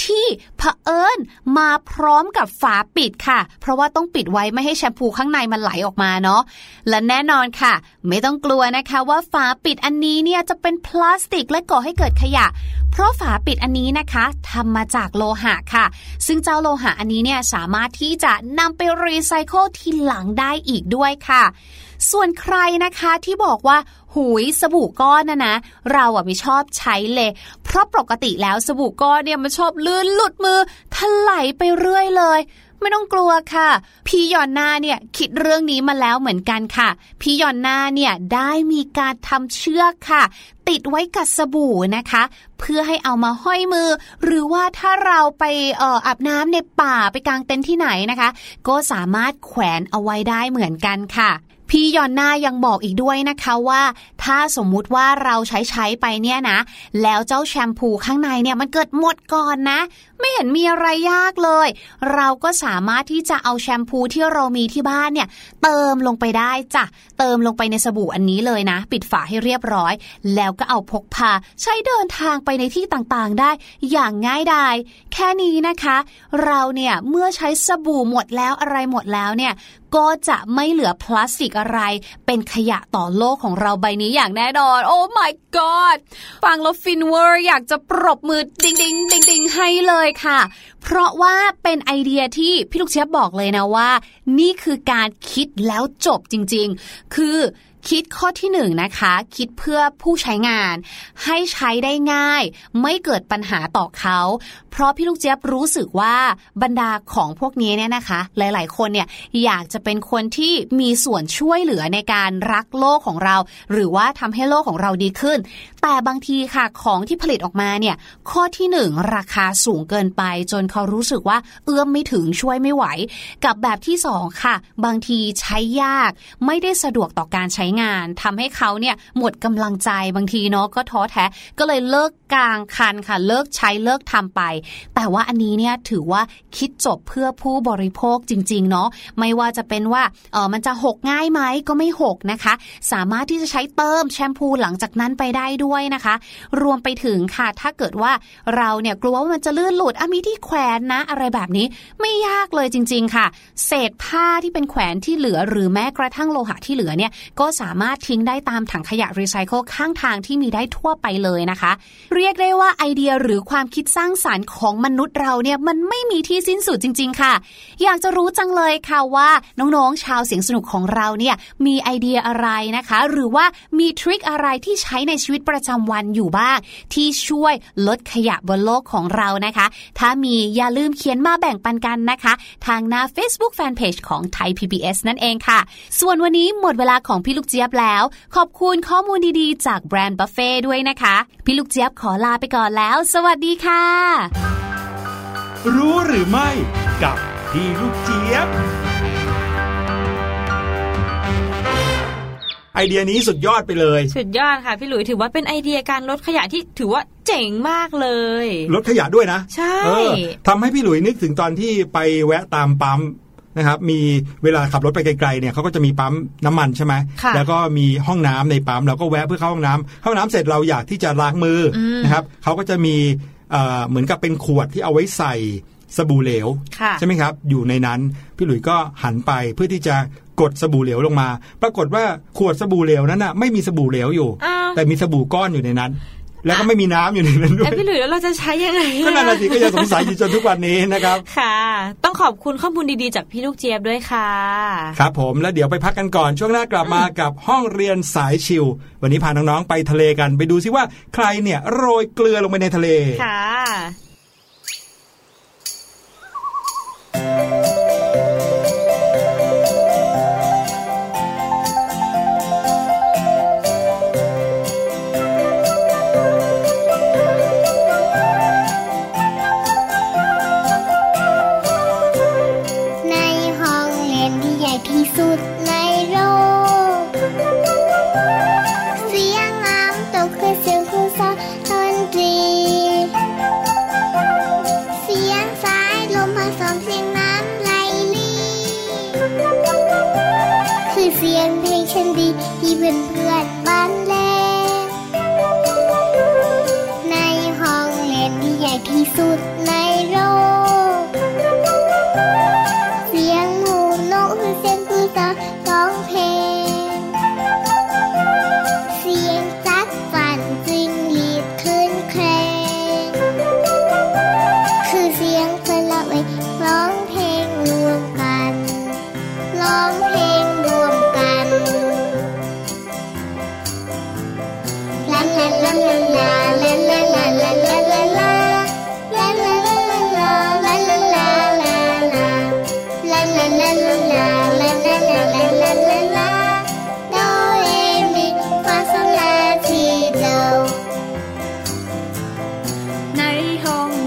Speaker 4: ที่เผอิญมาพร้อมกับฝาปิดค่ะ เพราะว่าต้องปิดไว้ไม่ให้แชมพูข้างในมันไหลออกมาเนาะและแน่นอนค่ะ ไม่ต้องกลัวนะคะว่าฝาปิดอันนี้เนี่ยจะเป็นพลาสติกและก่อให้เกิดขยะ เพราะฝาปิดอันนี้นะคะทำมาจากโลหะค่ะ ซึ่งเจ้าโลหะอันนี้เนี่ยสามารถที่จะนำไปรีไซเคิลทีหลังได้อีกด้วยค่ะ ส่วนใครนะคะที่บอกว่าหุยสบู่ก้อนนะนะ เราอะไม่ชอบใช้เลย เพราะปกติแล้วสบู่ก้อนเนี่ยมันชอบลื่นหลุดมือถลายไปเรื่อยเลย ไม่ต้องกลัวค่ะ พี่ยอนนาเนี่ยคิดเรื่องนี้มาแล้วเหมือนกันค่ะ พี่ยอนนาเนี่ยได้มีการทำเชือกค่ะ ติดไว้กับสบู่นะคะ เพื่อให้เอามาห้อยมือ หรือว่าถ้าเราไปเอ่ออาบน้ำในป่าไปกางเต็นท์ที่ไหนนะคะ ก็สามารถแขวนเอาไว้ได้เหมือนกันค่ะพี่ยอนนายังบอกอีกด้วยนะคะว่า ถ้าสมมุติว่าเราใช้ใช้ไปเนี่ยนะ แล้วเจ้าแชมพูข้างในเนี่ยมันเกิดหมดก่อนนะ ไม่เห็นมีอะไรยากเลย เราก็สามารถที่จะเอาแชมพูที่เรามีที่บ้านเนี่ย เติมลงไปได้จ้ะเติมลงไปในสบู่อันนี้เลยนะ ปิดฝาให้เรียบร้อย แล้วก็เอาพกพาใช้เดินทางไปในที่ต่างๆได้ อย่างง่ายดายแค่นี้นะคะ เราเนี่ยเมื่อใช้สบู่หมดแล้วอะไรหมดแล้วเนี่ยก็จะไม่เหลือพลาสติกอะไร เป็นขยะต่อโลกของเราใบนี้อย่างแน่นอน oh my god ฟังแล้วฟินเวอร์อยากจะปรบมือดิงดิงดิงดิงให้เลยค่ะ เพราะว่าเป็นไอเดียที่พี่ลูกเจี๊ยบบอกเลยนะว่า นี่คือการคิดแล้วจบจริง ๆ คือ คิดข้อที่หนึ่งนะคะ คิดเพื่อผู้ใช้งาน ให้ใช้ได้ง่าย ไม่เกิดปัญหาต่อเขา เพราะพี่ลูกเจี๊ยบรู้สึกว่าบรรดาของพวกนี้เนี่ยนะคะ หลาย ๆ คนเนี่ยอยากจะเป็นคนที่มีส่วนช่วยเหลือในการรักโลกของเรา หรือว่าทำให้โลกของเราดีขึ้น แต่บางทีค่ะของที่ผลิตออกมาเนี่ยข้อที่หนึ่งราคาสูงเกินไป จนเขารู้สึกว่าเอื้อมไม่ถึงช่วยไม่ไหว กับแบบที่สองค่ะ บางทีใช้ยากไม่ได้สะดวกต่อการใช้งานทำให้เขาเนี่ยหมดกำลังใจบางทีเนาะก็ท้อแท้ ก็เลยเลิกกลางคันค่ะ เลิกใช้เลิกทำไป แต่ว่าอันนี้เนี่ยถือว่าคิดจบเพื่อผู้บริโภคจริงๆเนาะไม่ว่าจะเป็นว่าเออมันจะหกง่ายไหมก็ไม่หกนะคะ สามารถที่จะใช้เติมแชมพูหลังจากนั้นไปได้ด้วยนะคะ รวมไปถึงค่ะถ้าเกิดว่าเราเนี่ยกลัวว่ามันจะลื่นหลุดอะมีที่แขวนนะ อะไรแบบนี้ไม่ยากเลยจริง ๆ ค่ะ เศษผ้าที่เป็นแขวนที่เหลือหรือแม้กระทั่งโลหะที่เหลือเนี่ยก็สามารถทิ้งได้ตามถังขยะรีไซเคิลข้างทางที่มีได้ทั่วไปเลยนะคะ เรียกได้ว่าไอเดียหรือความคิดสร้างสารรค์ของมนุษย์เราเนี่ยมันไม่มีที่สิ้นสุดจริง ๆ ค่ะ อยากจะรู้จังเลยค่ะว่าน้องๆชาวเสียงสนุกของเราเนี่ยมีไอเดียอะไรนะคะ หรือว่ามีทริคอะไรที่ใช้ในชีวิตประจำวันอยู่บ้าง ที่ช่วยลดขยะบนโลกของเรานะคะ ถ้ามีอย่าลืมเขียนมาแบ่งปันกันนะคะ ทางหน้า Facebook Fanpage ของไทย PBS นั่นเองค่ะ ส่วนวันนี้หมดเวลาของพี่ลูกเจี๊ยบแล้ว ขอบคุณข้อมูลดีๆ จากแบรนด์บัฟเฟ่ด้วยนะคะ พี่ลูกเจี๊ยบขอลาไปก่อนแล้ว สวัสดีค่ะ
Speaker 1: รู้หรือไม่กับพี่ลูกเจี๊ยบไอเดียนี้สุดยอดไปเลย
Speaker 3: สุดยอดค่ะพี่หลุยถือว่าเป็นไอเดียการลดขยะที่ถือว่าเจ๋งมากเลย
Speaker 1: ลดขยะด้วยนะ
Speaker 3: ใช่
Speaker 1: เออทำให้พี่หลุยนึกถึงตอนที่ไปแวะตามปั๊ม นะครับมีเวลาขับรถไปไกลๆเนี่ยเขาก็จะมีปั๊มน้ำมันใช่ไหม
Speaker 3: ค่ะ
Speaker 1: แล้วก็มีห้องน้ำในปั๊มเราก็แวะเพื่อเข้าห้องน้ำเข้าห้องน้ำเสร็จเราอยากที่จะล้างมืออ
Speaker 3: ม
Speaker 1: นะครับเขาก็จะมีเอ่อเหมือนกับเป็นขวดที่เอาไว้ใส่สบู่เหลว
Speaker 3: ค่ะ
Speaker 1: ใช่ไหมครับ อยู่ในนั้นพี่หลุยส์ก็หันไปเพื่อที่จะกดสบู่เหลวลงมา ปรากฏว่าขวดสบู่เหลวนั้นน่ะไม่มีสบู่เหลวอยู่
Speaker 3: อ้าว
Speaker 1: แต่มีสบู่ก้อนอยู่ในนั้น แล้วก็ไม่มีน้ำอยู่ในนั้นด้ว
Speaker 3: แต่
Speaker 1: ย
Speaker 3: พี่หลุยแล้วเราจะใช้ยังไงอะ
Speaker 1: ก็นั่นน่ะสิก็ยังสงสัยอยู่จนทุกวันนี้นะครับ
Speaker 3: ค่ะ ต้องขอบคุณข้อมูลดีๆจากพี่ลูกเจี๊ยบด้วยค่ะ
Speaker 1: ครับผมแล้วเดี๋ยวไปพักกันก่อนช่วงหน้ากลับมากับห้องเรียนสายชิว วันนี้พาน้องๆไปทะเลกันไปดูซิว่าใครเนี่ยโรยเกลือลงไปในทะเล
Speaker 3: ค่ะ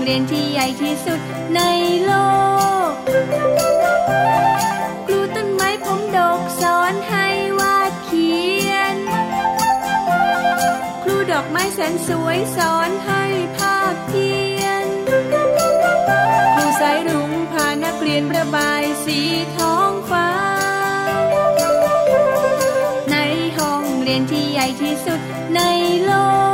Speaker 5: เรียนที่ใหญ่ที่สุดในโลก ครู
Speaker 3: ต้น
Speaker 6: ไม้ผมดกสอนให้วาดเขียน ครูดอกไม้แสนสวยสอนให้ภาพเพียน ครูสายรุ้งพานักเรียนระบายสีท้องฟ้า ในห้องเรียนที่ใหญ่ที่สุดในโลก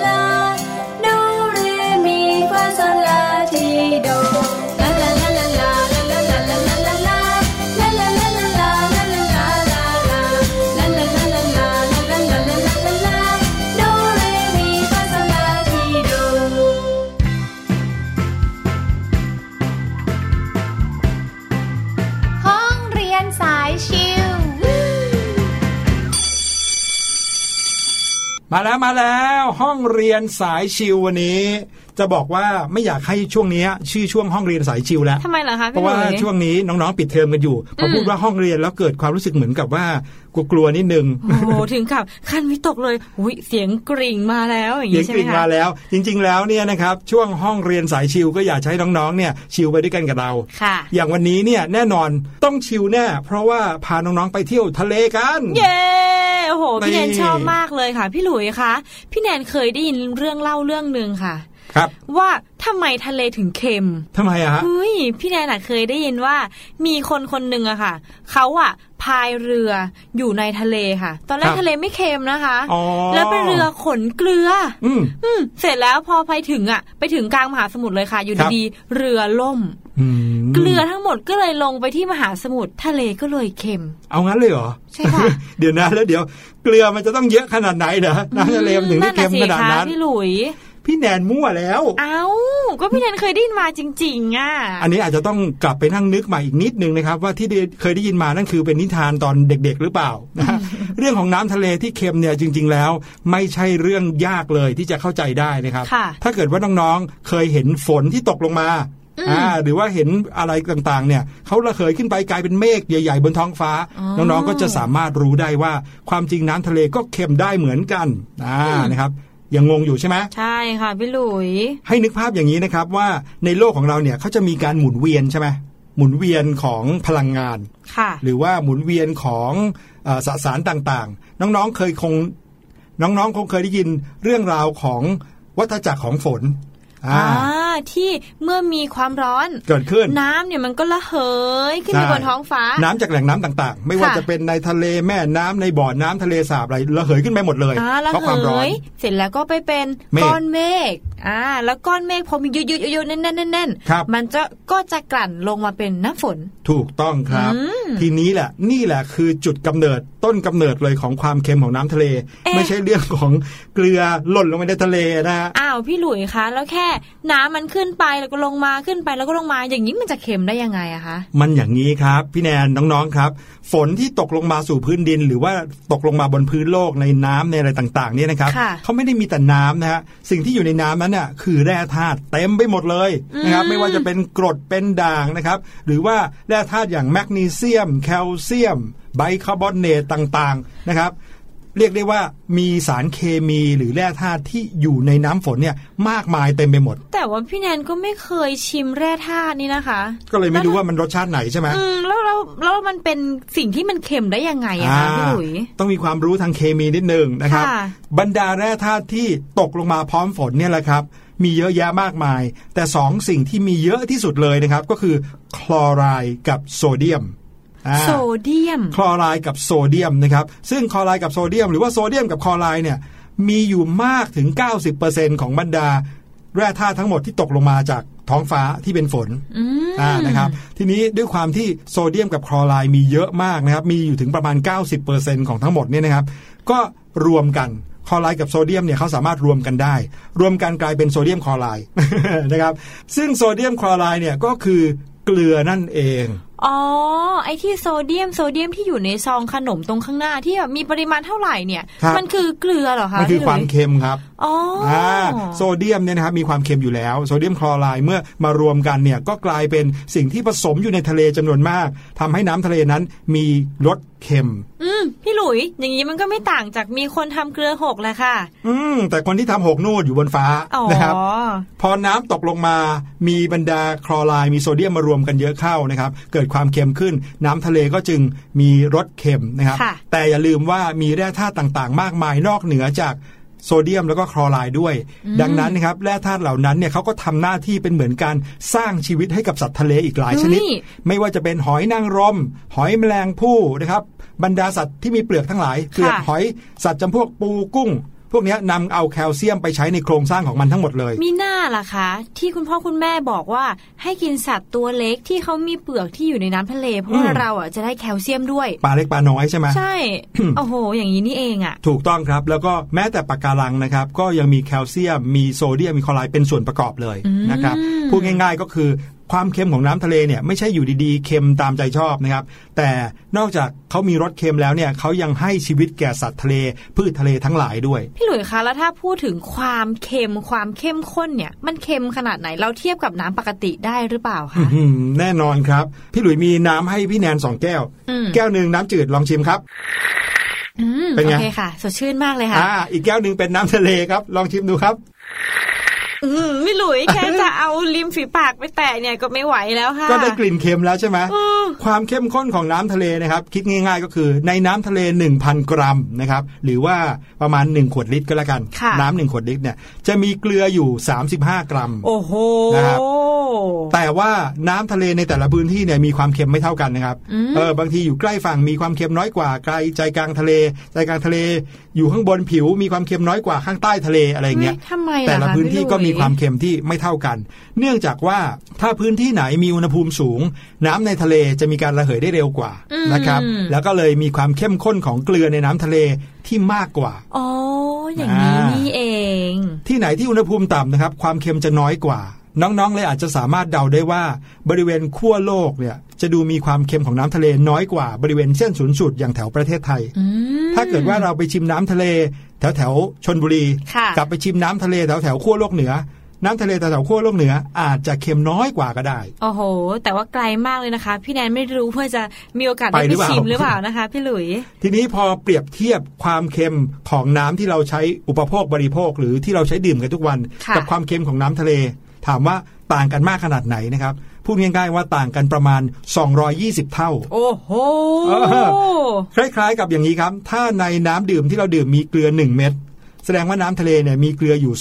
Speaker 1: มาแล้วมาแล้ว ห้องเรียนสายชิววันนี้ จะบอกว่าไม่อยากให้ช่วงนี้ชื่อช่วงห้องเรียนสายชิวแล้ว
Speaker 2: ทำไมเหรอคะ
Speaker 1: เพ
Speaker 2: พี่
Speaker 1: ราะ
Speaker 2: ห
Speaker 1: ว่า
Speaker 2: ลุย
Speaker 1: ช่วงนี้น้องๆปิดเทอมกันอยู่พอพูดว่าห้องเรียนแล้วเกิดความรู้สึกเหมือนกับว่ากลัวๆนิดนึง
Speaker 2: โอ้โหถึงกับขั้นวิตกเลยอุ้ยเสียงกริ่งมาแล้วอย่าง
Speaker 1: เสีย
Speaker 2: นี้
Speaker 1: ง
Speaker 2: ใช่
Speaker 1: ก
Speaker 2: ไหม
Speaker 1: ริ่ง
Speaker 2: คะ
Speaker 1: มาแล้ว จริง ๆ แล้วเนี่ยนะครับช่วงห้องเรียนสายชิวก็อยากจะให้น้องๆเนี่ยชิวไปด้วยกันกับเรา
Speaker 2: ค่ะ
Speaker 1: อย่างวันนี้เนี่ยแน่นอนต้องชิวแน่เพราะว่าพาน้องๆไปเที่ยวทะเลกัน
Speaker 2: เย้โอ้โหพี่แนน
Speaker 1: นี่
Speaker 2: ชอบมากเลยค่ะ พี่หลุยคะพี่แนนเคยได้ยินเรื่องเล่าเรื่องหนึ่งค่ะ
Speaker 1: ครับ
Speaker 2: ว่าทำไมทะเลถึงเค็ม
Speaker 1: ทำไมอะฮะ
Speaker 2: เฮ้ยพี่แนนอะเคยได้ยินว่า มีคนคนหนึ่งอะค่ะเขาอะพายเรืออยู่ในทะเลค่ะ ตอนแร
Speaker 1: ค
Speaker 2: ก
Speaker 1: รับ
Speaker 2: ทะเลไม่เค็มนะคะ
Speaker 1: อ๋อ
Speaker 2: แล้วเป็นเรือขนเกลือ
Speaker 1: อืม
Speaker 2: อืมเสร็จแล้วพอไปถึงอะไปถึงกลางมหาสมุทรเลยค่ะ อยู่
Speaker 1: ครับ
Speaker 2: ดีๆเรือล่ม
Speaker 1: อืม
Speaker 2: เกลือทั้งหมดก็เลยลงไปที่มหาสมุทรทะเลก็เลยเค็ม
Speaker 1: เอางั้นเลยเหรอ
Speaker 2: ใช่ค่ะ
Speaker 1: เดี๋ยวนะแล้วเดี๋ยว เกลือมันจะต้องเยอะขนาดไหนเด้อน้ำทะเลมันถึงได้เค็มขนาดนั้นะ
Speaker 2: สิคะพี่หลุย
Speaker 1: พี่แนนมั่วแล้ว
Speaker 2: เอ้าก็พี่แนนเคยได้ยินมาจริงๆอะ
Speaker 1: อันนี้อาจจะต้องกลับไปนั่งนึกใหม่อีกนิดนึงนะครับ ว่าที่ได้เคยได้ยินมานั่นคือเป็นนิทานตอนเด็กๆหรือเปล่านะฮะเรื่องของน้ำทะเลที่เค็มเนี่ยจริง ๆ แล้ว ไม่ใช่เรื่องยากเลยที่จะเข้าใจได้นะครับ
Speaker 2: ค่ะ
Speaker 1: ถ้าเกิดว่าน้องๆเคยเห็นฝนที่ตกลงมา
Speaker 2: อืม
Speaker 1: อ่าหรือว่าเห็นอะไรต่างๆ เนี่ยเขาระเหยขึ้นไปกลายเป็นเมฆใหญ่ ๆ บนท้องฟ้า
Speaker 2: อ๋อ
Speaker 1: น้องๆก็จะสามารถรู้ได้ว่าความจริงน้ำทะเลก็เค็มได้เหมือนกันอ่านะครับ ยังงงอยู่ใช่ไหม
Speaker 2: ใช่ค่ะพี่หลุย
Speaker 1: ให้นึกภาพอย่างนี้นะครับว่าในโลกของเราเนี่ยเขาจะมีการหมุนเวียนใช่ไหมหมุนเวียนของพลังงาน
Speaker 2: ค่ะ
Speaker 1: หรือว่าหมุนเวียนของเอ่อสสารต่างๆ น้องๆเคยคงน้องๆคงเคยได้ยินเรื่องราวของวัฏจักรของฝน
Speaker 2: อ่า
Speaker 1: อ่า
Speaker 2: ที่เมื่อมีความร้อน
Speaker 1: เกิดขึ้น
Speaker 2: น้ำเนี่ยมันก็ระเหยขึ้นไป
Speaker 1: ใช่
Speaker 2: บนท้องฟ้า
Speaker 1: น้ำจากแหล่งน้ำต่างๆ ไม่ว่า
Speaker 2: ค่ะ
Speaker 1: จะเป็นในทะเลแม่น้ำในบ่อน้ำทะเลสาบอะไรระเหยขึ้นไปหมดเลย
Speaker 2: อ่าระ
Speaker 1: เพราะ
Speaker 2: เห
Speaker 1: ความร้อน
Speaker 2: ยเสร็จแล้วก็ไปเป็น
Speaker 1: เมฆ
Speaker 2: ก้อนเมฆอ่าแล้วก้อนเมฆพอมีเยอะๆๆๆแน่นๆแน่น
Speaker 1: ครับ
Speaker 2: มันจะก็จะกลั่นลงมาเป็นน้ำฝน
Speaker 1: ถูกต้องครับ
Speaker 2: อืม
Speaker 1: ทีนี้แหละนี่แหละคือจุดกำเนิดต้นกำเนิดเลยของความเค็มของน้ำทะเล
Speaker 2: เอ๊ะ
Speaker 1: ไม่ใช่เรื่องของเกลือหล่นลงไปในทะเลนะฮะ
Speaker 2: อ้าวพี่หลุยคะแล้วแค่น้ำมันขึ้นไปแล้วก็ลงมาขึ้นไปแล้วก็ลงมา อย่างนี้มันจะเค็มได้ยังไงอะคะ
Speaker 1: มันอย่างนี้ครับ พี่แนนน้องๆครับ ฝนที่ตกลงมาสู่พื้นดิน หรือว่าตกลงมาบนพื้นโลกในน้ำในอะไรต่างๆเนี่ยนะครับ
Speaker 2: ค่ะ
Speaker 1: เขาไม่ได้มีแต่น้ำนะฮะสิ่งที่อยู่ในน้ำนั้นน่ะคือแร่ธาตุเต็มไปหมดเลยนะครับ
Speaker 2: อืม
Speaker 1: ไม่ว่าจะเป็นกรดเป็นด่างนะครับ หรือว่าแร่ธาตุอย่างแมกนีเซียม แคลเซียมไบคาร์บอเนตต่างๆนะครับ เรียกได้ว่ามีสารเคมีหรือแร่ธาตุที่อยู่ในน้ำฝนเนี่ยมากมายเต็มไปหมด
Speaker 2: แต่ว่าพี่แนนก็ไม่เคยชิมแร่ธาตุนี่นะคะ
Speaker 1: ก็เลยไม่รู้ว่ามันรสชาติไหนใช่ไหม
Speaker 2: อืมแล้วแล้วแล้วมันเป็นสิ่งที่มันเค็มได้ยังไงอะคะพี่หลุย
Speaker 1: ต้องมีความรู้ทางเคมีนิดนึงนะครับ
Speaker 2: ค่ะ
Speaker 1: บรรดาแร่ธาตุที่ตกลงมาพร้อมฝนเนี่ยแหละครับ มีเยอะแยะมากมาย แต่สองสิ่งที่มีเยอะที่สุดเลยนะครับ ก็คือคลอไรด์กับโซเดียมอ่า
Speaker 2: โซเดียม
Speaker 1: คลอไรด์กับโซเดียมนะครับ ซึ่งคลอไรด์กับโซเดียม หรือว่าโซเดียมกับคลอไรด์เนี่ยมีอยู่มากถึง 90%ของบรรดา แร่ธาตุทั้งหมดที่ตกลงมาจากท้องฟ้าที่เป็นฝน
Speaker 2: อืม
Speaker 1: อ่านะครับ ทีนี้ด้วยความที่โซเดียมกับคลอไรด์มีเยอะมากนะครับ มีอยู่ถึงประมาณ 90%ของทั้งหมดเนี่ยนะครับ ก็รวมกันคลอไรด์กับโซเดียมเนี่ยเขาสามารถรวมกันได้ รวมกันกลายเป็นโซเดียมคลอไรด์นะครับ ซึ่งโซเดียมคลอไรด์เนี่ยก็คือเกลือนั่นเอง
Speaker 2: อ๋อ ไอที่โซเดียมโซเดียมที่อยู่ในซองขนมตรงข้างหน้าที่แบบมีปริมาณเท่าไหร่เนี่ย
Speaker 1: ครับ
Speaker 2: มันคือเกลือเหรอคะ
Speaker 1: มันคือ
Speaker 2: พี่หลุย
Speaker 1: ความเค็มครับ
Speaker 2: อ๋ออ
Speaker 1: อ่าโซเดียมเนี่ยนะครับมีความเค็มอยู่แล้วโซเดียมคลอไรด์เมื่อมารวมกันเนี่ยก็กลายเป็นสิ่งที่ผสมอยู่ในทะเลจำนวนมากทำให้น้ำทะเลนั้นมีรส เค็ม
Speaker 2: อืมพี่หลุย อย่างนี้มันก็ไม่ต่างจากมีคนทำเกลือหกแหละค่ะ
Speaker 1: อืม แต่คนที่ทำหกนู่นอยู่บนฟ้า
Speaker 2: อ๋อ
Speaker 1: นะครับ พอน้ำตกลงมา มีบรรดาคลอไรด์มีโซเดียมมารวมกันเยอะเข้านะครับ เกิดความเค็มขึ้น น้ำทะเลก็จึงมีรสเค็มนะครับ
Speaker 2: ค่ะ
Speaker 1: แต่อย่าลืมว่ามีแร่ธาตุต่างๆ มากมายนอกเหนือจาก โซเดียมแล้วก็คลอไรด์ด้วย ดังนั้นนะครับแร่ธาตุเหล่านั้นเนี่ยเขาก็ทำหน้าที่เป็นเหมือนการสร้างชีวิตให้กับสัตว์ทะเลอีกหลายชนิด
Speaker 2: เฮ้ย
Speaker 1: ไม่ว่าจะเป็นหอยนางรม หอยแมลงภู่นะครับบรรดาสัตว์ที่มีเปลือกทั้งหลายเปลือกหอยสัตว์จำพวกปูกุ้ง พวกเนี้ยนำเอาแคลเซียมไปใช้ในโครงสร้างของมันทั้งหมดเลย
Speaker 2: มีหน้าล่ะคะ ที่คุณพ่อคุณแม่บอกว่า ให้กินสัตว์ตัวเล็กที่เขามีเปลือกที่อยู่ในน้ำทะเล เพราะว่า
Speaker 1: อืม
Speaker 2: เราอะจะได้แคลเซียมด้วย
Speaker 1: ปลาเล็กปลาน้อยใช่ไหม
Speaker 2: ใช่ โอ้โห อย่างนี้นี่เองอะ
Speaker 1: ถูกต้องครับ แล้วก็แม้แต่ปะการังนะครับ ก็ยังมีแคลเซียม มีโซเดียมมีคลอไรด์เป็นส่วนประกอบเลย
Speaker 2: อืม
Speaker 1: นะครับพูดง่าย ๆ ก็คือ ความเค็มของน้ำทะเลเนี่ยไม่ใช่อยู่ดีๆเค็มตามใจชอบนะครับ แต่นอกจากเขามีรสเค็มแล้วเนี่ยเขายังให้ชีวิตแก่สัตว์ทะเล พืชทะเลทั้งหลายด้วย
Speaker 2: พี่หลุยส์คะแล้วถ้าพูดถึงความเค็มความเข้มข้นเนี่ยมันเค็มขนาดไหนเราเทียบกับน้ำปกติได้หรือเปล่า
Speaker 1: อื้อ
Speaker 2: คะ
Speaker 1: หือแน่นอนครับ พี่หลุยมีน้ำให้พี่แนนสองแก้ว
Speaker 2: อืม
Speaker 1: แก้วหนึ่งน้ำจืดลองชิมครับ
Speaker 2: อืม
Speaker 1: เป็น
Speaker 2: โอ
Speaker 1: ไง
Speaker 2: เคค่ะ สดชื่นมากเลยค่ะ
Speaker 1: อ่าอีกแก้วหนึ่งเป็นน้ำทะเลครับ ลองชิมดูครับ
Speaker 2: อืมพี่หลุยส์แค่จะเอาริมฝีปากไปแตะเนี่ยก็ไม่ไหวแล้วค่ะ
Speaker 1: ก็ได้กลิ่นเค็มแล้วใช่ไหม
Speaker 2: อืม
Speaker 1: ความเข้มข้นของน้ำทะเลนะครับคิดง่ายๆก็คือในน้ำทะเล 1,000 กรัมนะครับหรือว่าประมาณ 1 ขวดลิตรก็แล้วกัน
Speaker 2: ค่ะ
Speaker 1: น้ำหนึ่งขวดลิตรเนี่ยจะมีเกลืออยู่ 35 กรัม
Speaker 2: โอ้โห
Speaker 1: นะครับแต่ว่าน้ำทะเลในแต่ละพื้นที่เนี่ยมีความเค็มไม่เท่ากันนะครับ
Speaker 2: อืม
Speaker 1: เออบางทีอยู่ใกล้ฝั่งมีความเค็มน้อยกว่าไกลใจกลางทะเล ใจกลางทะเลอยู่ข้างบนผิวมีความเค็มน้อยกว่าข้างใต้ทะเลอะไรอย่างเงี้ย
Speaker 2: ฮ้ทำไมล่ะ
Speaker 1: แต่ละ
Speaker 2: ค
Speaker 1: พื้นที่
Speaker 2: พี่หลุย
Speaker 1: ก็มีความเค็มที่ไม่เท่ากัน เนื่องจากว่าถ้าพื้นที่ไหนมีอุณหภูมิสูง น้ำในทะเลจะมีการระเหยได้เร็วกว่า
Speaker 2: อืม
Speaker 1: นะครับ แล้วก็เลยมีความเข้มข้นของเกลือในน้ำทะเลที่มากกว่า
Speaker 2: อ๋ออย่างนี้
Speaker 1: อ่านี่
Speaker 2: นี่เอง
Speaker 1: ที่ไหนที่อุณหภูมิต่ำนะครับ ความเค็มจะน้อยกว่า น้องๆเลยอาจจะสามารถเดาได้ว่าบริเวณขั้วโลกเนี่ยจะดูมีความเค็มของน้ำทะเลน้อยกว่าบริเวณเส้นศูนย์สูตรอย่างแถวประเทศไทย
Speaker 2: อืม
Speaker 1: ถ้าเกิดว่าเราไปชิมน้ำทะเล แถวแถวๆชนบุรี
Speaker 2: ค่ะ
Speaker 1: กลับไปชิมน้ำทะเลแถวแถวๆขั้วโลกเหนือน้ำทะเลแถวแถวๆขั้วโลกเหนืออาจจะเค็มน้อยกว่าก็ได้
Speaker 2: โอ้โห แต่ว่าไกลมากเลยนะคะ พี่แนนไม่รู้ว่าจะมีโอกาส
Speaker 1: ไป
Speaker 2: ได้
Speaker 1: ห
Speaker 2: ไป
Speaker 1: รือเปล่า
Speaker 2: ชิมหรือเปล่านะคะ พี่หลุย
Speaker 1: ทีนี้พอเปรียบเทียบความเค็มของน้ำที่เราใช้อุปโภคบริโภค หรือที่เราใช้ดื่มกันทุกวัน
Speaker 2: ค่ะ
Speaker 1: กัความเค็มของน้ำทะเล ถามว่าต่างกันมากขนาดไหนนะครับ พูดง่ายๆว่าต่างกันประมาณ 220 เท่า
Speaker 2: โอ้โห
Speaker 1: เออคล้ายๆกับอย่างนี้ครับ ถ้าในน้ำดื่มที่เราดื่มมีเกลือ 1 เม็ด แสดงว่าน้ำทะเลเนี่ยมีเกลืออยู่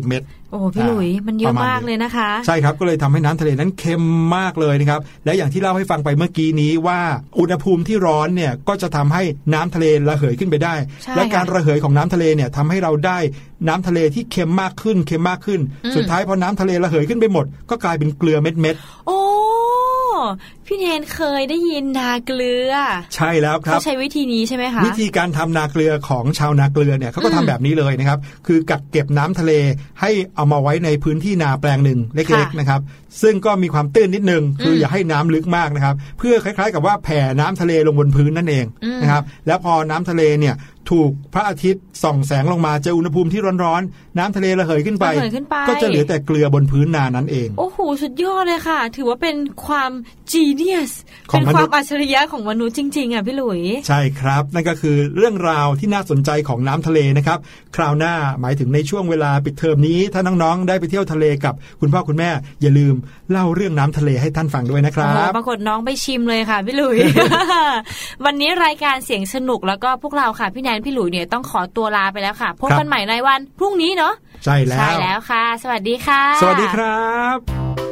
Speaker 1: 220 เม็ด
Speaker 2: โอ้พี่หลุยมันเย
Speaker 1: ป
Speaker 2: อะ
Speaker 1: ระมาณ
Speaker 2: มาก
Speaker 1: นี้
Speaker 2: เลยนะคะ
Speaker 1: ใช่ครับก็เลยทำให้น้ำทะเลนั้นเค็มมากเลยนะครับและอย่างที่เล่าให้ฟังไปเมื่อกี้นี้ว่าอุณหภูมิที่ร้อนเนี่ยก็จะทำให้น้ำทะเลระเหยขึ้นไปได้
Speaker 2: ใช่
Speaker 1: และการ
Speaker 2: ค่ะ
Speaker 1: ระเหยของน้ำทะเลเนี่ยทำให้เราได้น้ำทะเลที่เค็มมากขึ้นเค็มมากขึ้น
Speaker 2: อืม
Speaker 1: สุดท้ายพอน้ำทะเลระเหยขึ้นไปหมด ก็กลายเป็นเกลือเม็ด
Speaker 2: โอ้ พี่เทนเคยได้ยินนาเกลือ
Speaker 1: ๆใช่แล้วครั
Speaker 2: เขา
Speaker 1: บ
Speaker 2: ใช้วิธีนี้ใช่ไหมคะ
Speaker 1: วิธีการทำนาเกลือของชาวนาเกลือเนี่ยเขาก็ทำ
Speaker 2: อืม
Speaker 1: แบบนี้เลยนะครับ คือกักเก็บน้ำทะเลให้เอามาไว้ในพื้นที่นาแปลงหนึ่งเล็ก
Speaker 2: ค่ะ
Speaker 1: ๆนะครับ ซึ่งก็มีความตื้นนิดนึง คืออ
Speaker 2: ม
Speaker 1: อย่าให้น้ำลึกมากนะครับ เพื่อคล้ายๆ กับว่าแผ่น้ำทะเลลงบนพื้นนั่นเอง
Speaker 2: อืม
Speaker 1: นะครับแล้วพอน้ำทะเลเนี่ยถูกพระอาทิตย์ส่องแสงลงมาเจออุณหภูมิที่ร้อนๆ น้ำทะเลระเหยขึ้นไป
Speaker 2: ระเหยขึ้นไป
Speaker 1: ก็จะเหลือแต่เกลือบนพื้นนานั้นเอง
Speaker 2: โอ้โห สุดยอดเลยค่ะ ถือว่าเป็นความ genius
Speaker 1: ของ
Speaker 2: เป็น
Speaker 1: มนุษย์
Speaker 2: ความอัจฉริยะของมนุษย์จริงๆอะพี่หลุย
Speaker 1: ใช่ครับ นั่นก็คือเรื่องราวที่น่าสนใจของน้ำทะเลนะครับ คราวหน้าหมายถึงในช่วงเวลาปิดเทอมนี้ ถ้าน้องๆ ได้ไปเที่ยวทะเลกับคุณพ่อคุณแม่ อย่าลืมเล่าเรื่องน้ำทะเลให้ท่านฟังด้วยนะครั
Speaker 2: โอ้โห
Speaker 1: บ
Speaker 2: ปรากฏน้องไปชิมเลยค่ะพี่หลุย วันนี้รายการเสียงสนุกแล้วก็พวกเราค่ะพี่แนนพี่หลุยเนี่ยต้องขอตัวลาไปแล้วค่ะพบ
Speaker 1: ครั
Speaker 2: กัน
Speaker 1: บ
Speaker 2: ใหม่ในวันพรุ่งนี้เนาะ
Speaker 1: ใช่แล้ว
Speaker 2: ใช่แล้วค่ะ สวัสดีค่ะ
Speaker 1: สวัสดีครับ